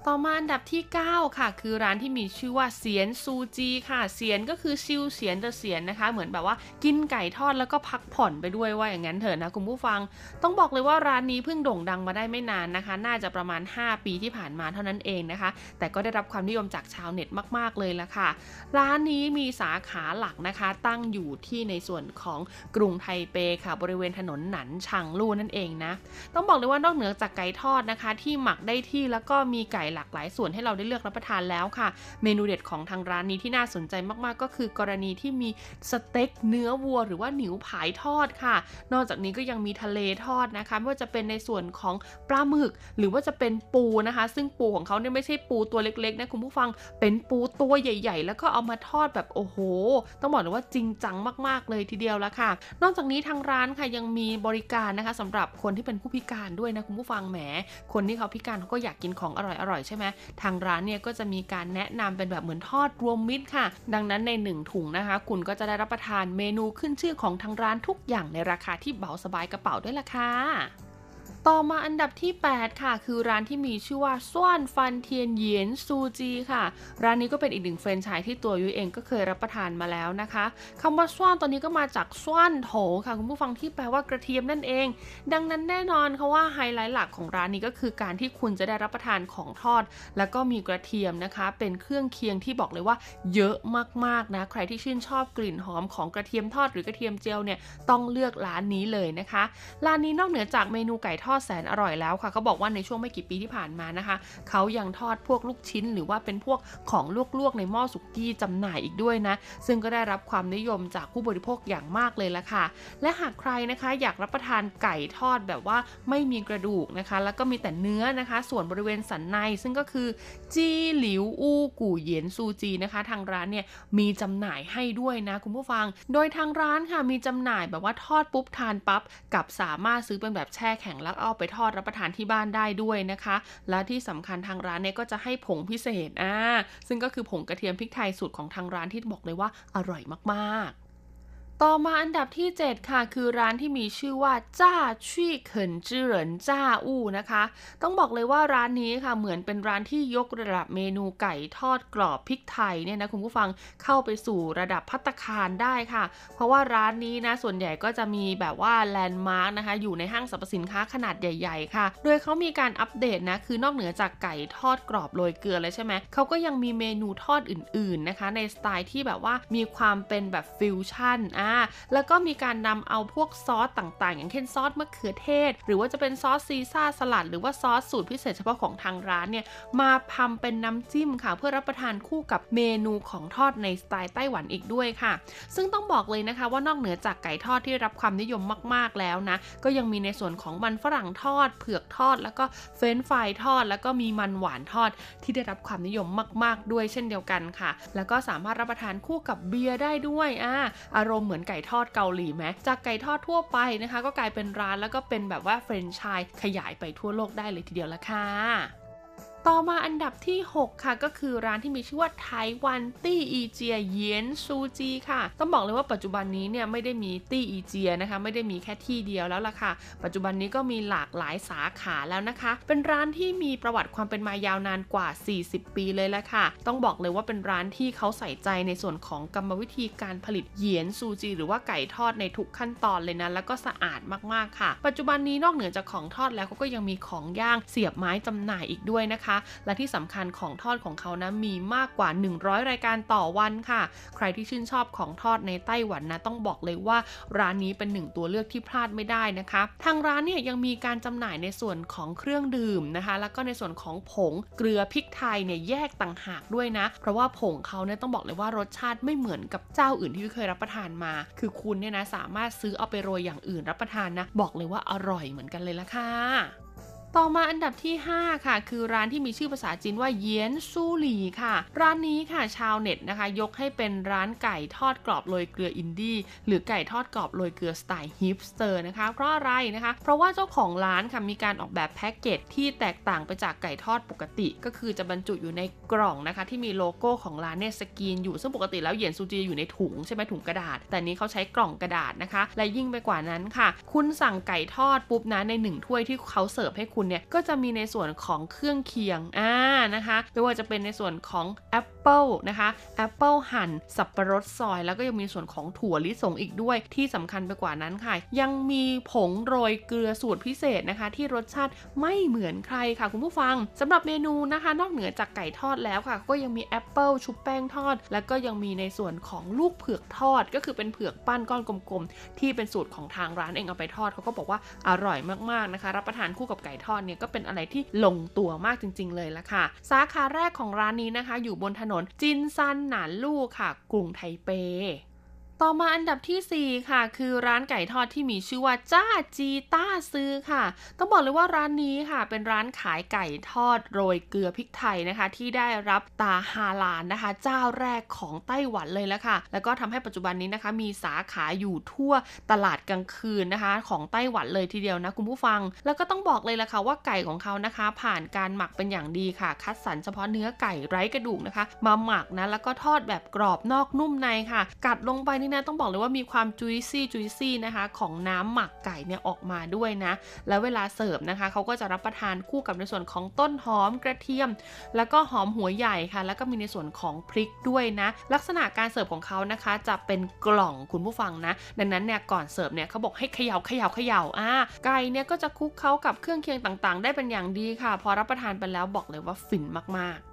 ต่อมาอันดับที่ 9 ค่ะ คือร้านที่มีชื่อว่าเสียนซูจีค่ะ เสียนก็คือซิวเสียนแต่เสียนนะคะ เหมือนแบบว่ากินไก่ทอดแล้วก็พักผ่อนไปด้วยว่าอย่างนั้นเถอะนะคุณผู้ฟัง ต้องบอกเลยว่าร้านนี้เพิ่งโด่งดังมาได้ไม่นานนะคะ น่าจะประมาณ 5 ปีที่ผ่านมาเท่านั้นเองนะคะ แต่ก็ได้รับความนิยมจากชาวเน็ตมากๆเลยละค่ะ ร้านนี้มีสาขาหลักนะคะ ตั้งอยู่ที่ในส่วนของกรุงไทเปค่ะ บริเวณถนนหนันชังลู่นั่นเองนะ ต้องบอกเลยว่านอกเหนือจากไก่ทอดนะคะ ที่หมักได้ที่แล้วก็มีไก่หลากหลายส่วนให้เราได้เลือกรับประทานแล้วค่ะ เมนูเด็ดของทางร้านนี้ที่น่าสนใจมากๆ ก็คือกรณีที่มีสเต็กเนื้อวัว หรือว่าหนิวผายทอดค่ะ นอกจากนี้ก็ยังมีทะเลทอดนะคะไม่ว่าจะเป็นในส่วนของปลาหมึก หรือว่าจะเป็นปูนะคะ ซึ่งปูของเขาเนี่ยไม่ใช่ปูตัวเล็กๆนะคุณผู้ฟังเป็นปูตัวใหญ่ ๆ แล้วก็เอามาทอดแบบโอ้โห ต้องบอกเลยว่าจริงจังมากๆเลยทีเดียวละค่ะ นอกจากนี้ทางร้านค่ะยังมีบริการนะคะสำหรับคนที่เป็นผู้พิการด้วยนะคุณผู้ฟังแหมคนที่เขาพิการเขาก็อยากกินของอร่อยๆใช่ไหมทางร้านเนี่ยก็จะมีการแนะนำเป็นแบบเหมือนทอดรวมมิตรค่ะ ดังนั้นในหนึ่งถุงนะคะ คุณก็จะได้รับประทานเมนูขึ้นชื่อของทางร้านทุกอย่างในราคาที่เบาสบายกระเป๋าด้วยล่ะค่ะ ต่อมาอันดับที่ 8 ค่ะ คือร้านที่มีชื่อว่าส้วนฟันเทียนเยียนซูจีค่ะ ร้านนี้ก็เป็นอีกหนึ่งแฟรนไชส์ที่ตัวยุ้ยเองก็เคยรับประทานมาแล้วนะคะคำว่าส้วนตอนนี้ก็มาจากส้วนโถค่ะ คุณผู้ฟังที่แปลว่ากระเทียมนั่นเอง ดังนั้นแน่นอนค่ะว่าไฮไลท์หลักของร้านนี้ก็คือการที่คุณจะได้รับประทานของทอด แล้วก็มีกระเทียมนะคะ เป็นเครื่องเคียงที่บอกเลยว่าเยอะมากๆนะใครที่ชื่นชอบกลิ่นหอมของกระเทียมทอดหรือกระเทียมเจียวเนี่ยต้องเลือกร้านนี้เลยนะคะร้านนี้นอกเหนือจากเมนูไก่ทอดแสนอร่อยแล้วค่ะเขาบอกว่าในช่วงไม่กี่ปีที่ผ่านมานะคะเขายังทอดพวกลูกชิ้น หรือว่าเป็นพวกของลวกๆในหม้อสุกี้จำหน่ายอีกด้วยนะ ซึ่งก็ได้รับความนิยมจากผู้บริโภคอย่างมากเลยละค่ะ และหากใครนะคะอยากรับประทานไก่ทอดแบบว่าไม่มีกระดูกนะคะ แล้วก็มีแต่เนื้อนะคะ ส่วนบริเวณสันในซึ่งก็คือจีหลิวอูกู่เหยียนซูจีนะคะ ทางร้านเนี่ยมีจำหน่ายให้ด้วยนะคุณผู้ฟัง โดยทางร้านค่ะมีจำหน่ายแบบว่าทอดปุ๊บทานปั๊บกับสามารถซื้อเป็นแบบแช่แข็งแล้วเอาไปทอดรับประทานที่บ้านได้ด้วยนะคะ และที่สำคัญทางร้านเนี่ยก็จะให้ผงพิเศษอ่าซึ่งก็คือผงกระเทียมพริกไทยสูตรของทางร้านที่บอกเลยว่าอร่อยมากๆ ต่อมาอันดับที่ 7 ค่ะ คือร้านที่มีชื่อว่าจ้าชี่เขินจื้อเหรินจ้าอู้นะคะ ต้องบอกเลยว่าร้านนี้ค่ะเหมือนเป็นร้านที่ยกระดับเมนูไก่ทอดกรอบพริกไทยเนี่ยนะคุณผู้ฟังเข้าไปสู่ระดับพัตตาคารได้ค่ะ เพราะว่าร้านนี้นะส่วนใหญ่ก็จะมีแบบว่าแลนด์มาร์กนะคะอยู่ในห้างสรรพสินค้าขนาดใหญ่ ๆ ค่ะ โดยเขามีการอัปเดตนะคือนอกเหนือจากไก่ทอดกรอบโรยเกลือเลยใช่ไหมเขาก็ยังมีเมนูทอดอื่น ๆนะคะ ในสไตล์ที่แบบว่ามีความเป็นแบบฟิวชั่นอ่าแล้วก็มีการนำเอาพวกซอสต่างๆ อย่างเช่นซอสมะเขือเทศ หรือว่าจะเป็นซอสซีซาร์สลัด หรือว่าซอสสูตรพิเศษเฉพาะของทางร้านเนี่ยมาทำเป็นน้ำจิ้มค่ะ เพื่อรับประทานคู่กับเมนูของทอดในสไตล์ไต้หวันอีกด้วยค่ะ ซึ่งต้องบอกเลยนะคะว่านอกเหนือจากไก่ทอดที่รับความนิยมมาก ๆแล้วนะ ก็ยังมีในส่วนของมันฝรั่งทอด เผือกทอด แล้วก็เฟรนช์ฟรายทอด แล้วก็มีมันหวานทอด ที่ได้รับความนิยมมาก ๆ ด้วยเช่นเดียวกันค่ะ แล้วก็สามารถรับประทานคู่กับเบียร์ได้ด้วยอ่าอารมณ์เหมือนไก่ทอดเกาหลีไหมจากไก่ทอดทั่วไปนะคะ ก็กลายเป็นร้านแล้วก็เป็นแบบว่าแฟรนไชส์ขยายไปทั่วโลกได้เลยทีเดียวละค่ะ ต่อมาอันดับที่ 6 ค่ะก็คือร้านที่มีชื่อว่าไต้หวันตี้อีเจียเยียนซูจีค่ะ ต้องบอกเลยว่าปัจจุบันนี้เนี่ยไม่ได้มีตี้อีเจียนะคะ ไม่ได้มีแค่ที่เดียวแล้วล่ะค่ะ ปัจจุบันนี้ก็มีหลากหลายสาขาแล้วนะคะ เป็นร้านที่มีประวัติความเป็นมายาวนานกว่า 40 ปีเลยละค่ะ ต้องบอกเลยว่าเป็นร้านที่เขาใส่ใจในส่วนของกรรมวิธีการผลิตเยียนซูจี หรือว่าไก่ทอดในทุกขั้นตอนเลยนะแล้วก็สะอาดมากๆค่ะ ปัจจุบันนี้นอกเหนือจากของทอดแล้วเขาก็ยังมีของย่างเสียบไม้จำหน่ายอีกด้วยนะคะและที่สำคัญของทอดของเขานะมีมากกว่า 100 รายการต่อวันค่ะ ใครที่ชื่นชอบของทอดในไต้หวันนะต้องบอกเลยว่าร้านนี้เป็นหนึ่งตัวเลือกที่พลาดไม่ได้นะคะ ทางร้านเนี่ยยังมีการจำหน่ายในส่วนของเครื่องดื่มนะคะ แล้วก็ในส่วนของผงเกลือพริกไทยเนี่ยแยกต่างหากด้วยนะ เพราะว่าผงเขาเนี่ยต้องบอกเลยว่ารสชาติไม่เหมือนกับเจ้าอื่นที่เคยรับประทานมา คือคุณเนี่ยนะสามารถซื้อเอาไปโรยอย่างอื่นรับประทานนะ บอกเลยว่าอร่อยเหมือนกันเลยละค่ะ ต่อมาอันดับที่ 5 ค่ะ คือร้านที่มีชื่อภาษาจีนว่าเยียนซูหลีค่ะ ร้านนี้ค่ะชาวเน็ตนะคะ ยกให้เป็นร้านไก่ทอดกรอบโรยเกลืออินดี้หรือไก่ทอดกรอบโรยเกลือสไตล์ฮิปสเตอร์นะคะ เพราะอะไรนะคะ เพราะว่าเจ้าของร้านค่ะมีการออกแบบแพ็กเกจที่แตกต่างไปจากไก่ทอดปกติ ก็คือจะบรรจุอยู่ในกล่องนะคะ ที่มีโลโก้ของร้านเนี่ยสกรีนอยู่ซึ่งปกติแล้วเยียนซูจีอยู่ในถุงใช่ไหมถุงกระดาษ แต่นี้เขาใช้กล่องกระดาษนะคะ และยิ่งไปกว่านั้นค่ะ คุณสั่งไก่ทอดปุ๊บนะในหนึ่งถ้วยที่เขาเสิร์ฟให้คุณเนี่ยก็จะมีในส่วนของเครื่องเคียงอ่านะคะไม่ว่าจะเป็นในส่วนของแอปเปิลนะคะแอปเปิลหั่นสับปะรดซอย แล้วก็ยังมีส่วนของถั่วลิสงอีกด้วยที่สำคัญไปกว่านั้นค่ะ ยังมีผงโรยเกลือสูตรพิเศษนะคะ ที่รสชาติไม่เหมือนใครค่ะคุณผู้ฟังสำหรับเมนูนะคะ นอกเหนือจากไก่ทอดแล้วค่ะ ก็ยังมีแอปเปิลชุบแป้งทอด แล้วก็ยังมีในส่วนของลูกเผือกทอด ก็คือเป็นเผือกปั้นก้อนกลมๆ ที่เป็นสูตรของทางร้านเองเอาไปทอดเขาก็บอกว่าอร่อยมากๆนะคะ รับประทานคู่กับไก่ททอดเนี่ยก็เป็นอะไรที่ลงตัวมากจริง ๆ เลยละค่ะ สาขาแรกของร้านนี้นะคะ อยู่บนถนนจินซันหนานลู่ค่ะ กรุงไทเป ต่อมาอันดับที่ 4 ค่ะ คือร้านไก่ทอดที่มีชื่อว่าจ้าจีต้าซื้อค่ะ ต้องบอกเลยว่าร้านนี้ค่ะ เป็นร้านขายไก่ทอดโรยเกลือพริกไทยนะคะ ที่ได้รับตาฮาลานนะคะ เจ้าแรกของไต้หวันเลยแล้วค่ะ แล้วก็ทำให้ปัจจุบันนี้นะคะ มีสาขาอยู่ทั่วตลาดกลางคืนนะคะ ของไต้หวันเลยทีเดียวนะคุณผู้ฟัง แล้วก็ต้องบอกเลยละค่ะว่าไก่ของเขานะคะ ผ่านการหมักเป็นอย่างดีค่ะ คัดสรรเฉพาะเนื้อไก่ไร้กระดูกนะคะ มาหมักนะแล้วก็ทอดแบบกรอบนอกนุ่มในค่ะ กัดลงไปนี่นะต้องบอกเลยว่ามีความจุยซี่จุยซี่นะคะของน้ำหมักไก่เนี่ยออกมาด้วยนะ แล้วเวลาเสิร์ฟนะคะเขาก็จะรับประทานคู่กับในส่วนของต้นหอมกระเทียม แล้วก็หอมหัวใหญ่ค่ะ แล้วก็มีในส่วนของพริกด้วยนะ ลักษณะการเสิร์ฟของเขานะคะ จะเป็นกล่องคุณผู้ฟังนะ ดังนั้นเนี่ยก่อนเสิร์ฟเนี่ยเขาบอกให้เขย่าเขย่าเขย่าอ่าไก่เนี่ยก็จะคลุกเข้ากับเครื่องเคียงต่างๆ ได้เป็นอย่างดีค่ะ พอรับประทานไปแล้วบอกเลยว่าฟินมากๆ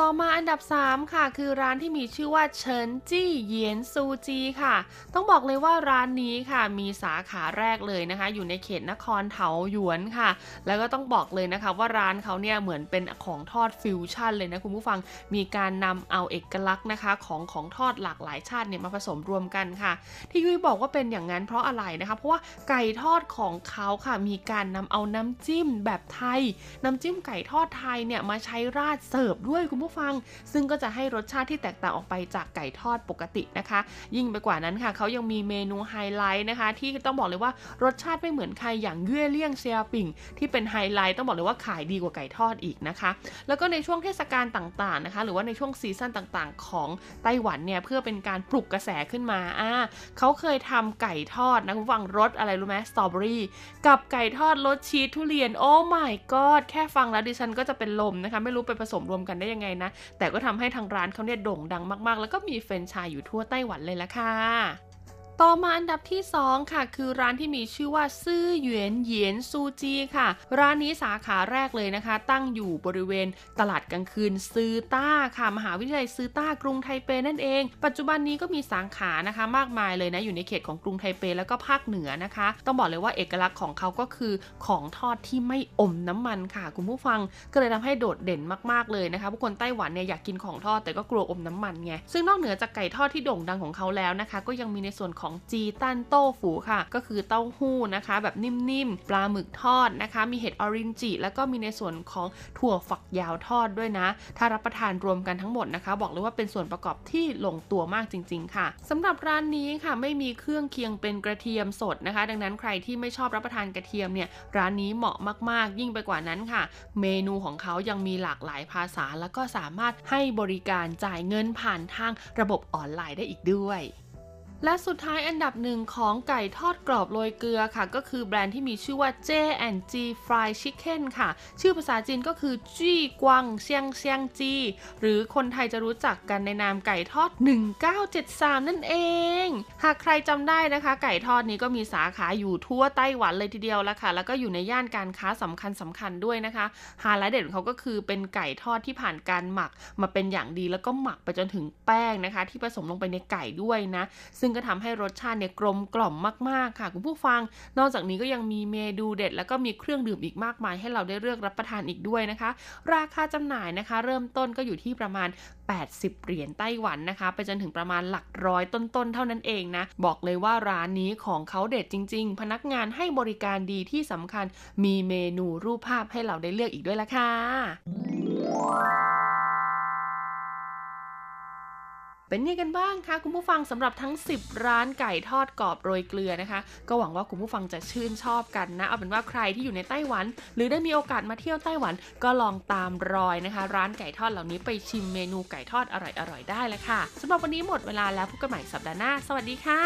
ต่อมาอันดับ 3 ค่ะ คือร้านที่มีชื่อว่าเฉินจี้เยียนซูจีค่ะ ต้องบอกเลยว่าร้านนี้ค่ะ มีสาขาแรกเลยนะคะ อยู่ในเขตนครเถาหยวนค่ะ แล้วก็ต้องบอกเลยนะคะ ว่าร้านเขาเนี่ยเหมือนเป็นของทอดฟิวชั่นเลยนะคุณผู้ฟังมีการนำเอาเอกลักษณ์นะคะ ของของทอดหลากหลายชาติเนี่ยมาผสมรวมกันค่ะ ที่ยุ้ยบอกว่าเป็นอย่างนั้นเพราะอะไรนะคะ เพราะว่าไก่ทอดของเขาค่ะมีการนำเอาน้ำจิ้มแบบไทย น้ำจิ้มไก่ทอดไทยเนี่ยมาใช้ราดเสิร์ฟด้วยคุณผู้ฟัง ซึ่งก็จะให้รสชาติที่แตกต่างออกไปจากไก่ทอดปกตินะคะ ยิ่งไปกว่านั้นค่ะเขายังมีเมนูไฮไลท์นะคะ ที่ต้องบอกเลยว่ารสชาติไม่เหมือนใครอย่างเยื่อเลี่ยงเซียปิ่งที่เป็นไฮไลท์ต้องบอกเลยว่าขายดีกว่าไก่ทอดอีกนะคะ แล้วก็ในช่วงเทศกาลต่างๆนะคะ หรือว่าในช่วง season ต่างๆ ของไต้หวันเนี่ยเพื่อเป็นการปลุกกระแสขึ้นมาอ่าเขาเคยทำไก่ทอดนะคุณฟังรสอะไรรู้ไหมสตรอเบอรี่กับไก่ทอดรสชีสทุเรียนโอ้ my god แค่ฟังแล้วดิฉันก็จะเป็นลมนะคะ ไม่รู้ไปผสมรวมกันได้ยังไงนะ แต่ก็ทำให้ทางร้านเขาเนี่ยโด่งดังมากๆ แล้วก็มีแฟรนไชส์อยู่ทั่วไต้หวันเลยละค่ะ ต่อมาอันดับที่ 2 ค่ะ คือร้านที่มีชื่อว่าซื่อเหวียนเหยียนซูจีค่ะ ร้านนี้สาขาแรกเลยนะคะ ตั้งอยู่บริเวณตลาดกลางคืนซือต้าค่ะมหาวิทยาลัยซือต้ากรุงไทเปนั่นเอง ปัจจุบันนี้ก็มีสาขานะคะ มากมายเลยนะอยู่ในเขตของกรุงไทเปแล้วก็ภาคเหนือนะคะ ต้องบอกเลยว่าเอกลักษณ์ของเขาก็คือของทอดที่ไม่อมน้ำมันค่ะ คุณผู้ฟังก็เลยทำให้โดดเด่นมากๆเลยนะคะผู้คนไต้หวันเนี่ยอยากกินของทอดแต่ก็กลัวอมน้ำมันไงซึ่งนอกเหนือจากไก่ทอดที่โด่งดังของเขาแล้วนะคะ ก็ยังมีในส่วนของของจีตันโต้ฝูค่ะ ก็คือเต้าหู้นะคะ แบบนิ่มๆ ปลาหมึกทอดนะคะ มีเห็ดออรินจิแล้วก็มีในส่วนของถั่วฝักยาวทอดด้วยนะ ถ้ารับประทานรวมกันทั้งหมดนะคะ บอกเลยว่าเป็นส่วนประกอบที่ลงตัวมากจริง ๆ ค่ะสำหรับร้านนี้ค่ะไม่มีเครื่องเคียงเป็นกระเทียมสดนะคะ ดังนั้นใครที่ไม่ชอบรับประทานกระเทียมเนี่ยร้านนี้เหมาะมากๆ ยิ่งไปกว่านั้นค่ะ เมนูของเขายังมีหลากหลายภาษา แล้วก็สามารถให้บริการจ่ายเงินผ่านทางระบบออนไลน์ได้อีกด้วย และสุดท้ายอันดับหนึ่งของไก่ทอดกรอบโรยเกลือค่ะ ก็คือแบรนด์ที่มีชื่อว่า J&G Fried Chicken ค่ะ ชื่อภาษาจีนก็คือจี้กวางเซียงเซียงจีหรือคนไทยจะรู้จักกันในนามไก่ทอด 1973 นั่นเอง หากใครจำได้นะคะ ไก่ทอดนี้ก็มีสาขาอยู่ทั่วไต้หวันเลยทีเดียวละค่ะ แล้วก็อยู่ในย่านการค้าสำคัญสำคัญด้วยนะคะฮาไลท์เด็ดของเขาก็คือเป็นไก่ทอดที่ผ่านการหมักมาเป็นอย่างดีแล้วก็หมักไปจนถึงแป้งนะคะ ที่ผสมลงไปในไก่ด้วยนะซึ่งก็ทำให้รสชาติเนี่ยกลมกล่อมมากๆค่ะ คุณผู้ฟัง นอกจากนี้ก็ยังมีเมนูเด็ด แล้วก็มีเครื่องดื่มอีกมากมายให้เราได้เลือกรับประทานอีกด้วยนะคะ ราคาจำหน่ายนะคะ เริ่มต้นก็อยู่ที่ประมาณ 80 เหรียญไต้หวันนะคะ ไปจนถึงประมาณหลักร้อยต้นๆ เท่านั้นเองนะ บอกเลยว่าร้านนี้ของเขาเด็ดจริง ๆ พนักงานให้บริการดีที่สำคัญมีเมนูรูปภาพให้เราได้เลือกอีกด้วยละค่ะ เป็นยังไงกันบ้างคะคุณผู้ฟังสำหรับทั้ง 10 ร้านไก่ทอดกรอบโรยเกลือนะคะ ก็หวังว่าคุณผู้ฟังจะชื่นชอบกันนะ เอาเป็นว่าใครที่อยู่ในไต้หวัน หรือได้มีโอกาสมาเที่ยวไต้หวันก็ลองตามรอยนะคะ ร้านไก่ทอดเหล่านี้ไปชิมเมนูไก่ทอดอร่อยๆได้แล้วค่ะสำหรับวันนี้หมดเวลาแล้วพบกันใหม่สัปดาห์หน้า สวัสดีค่ะ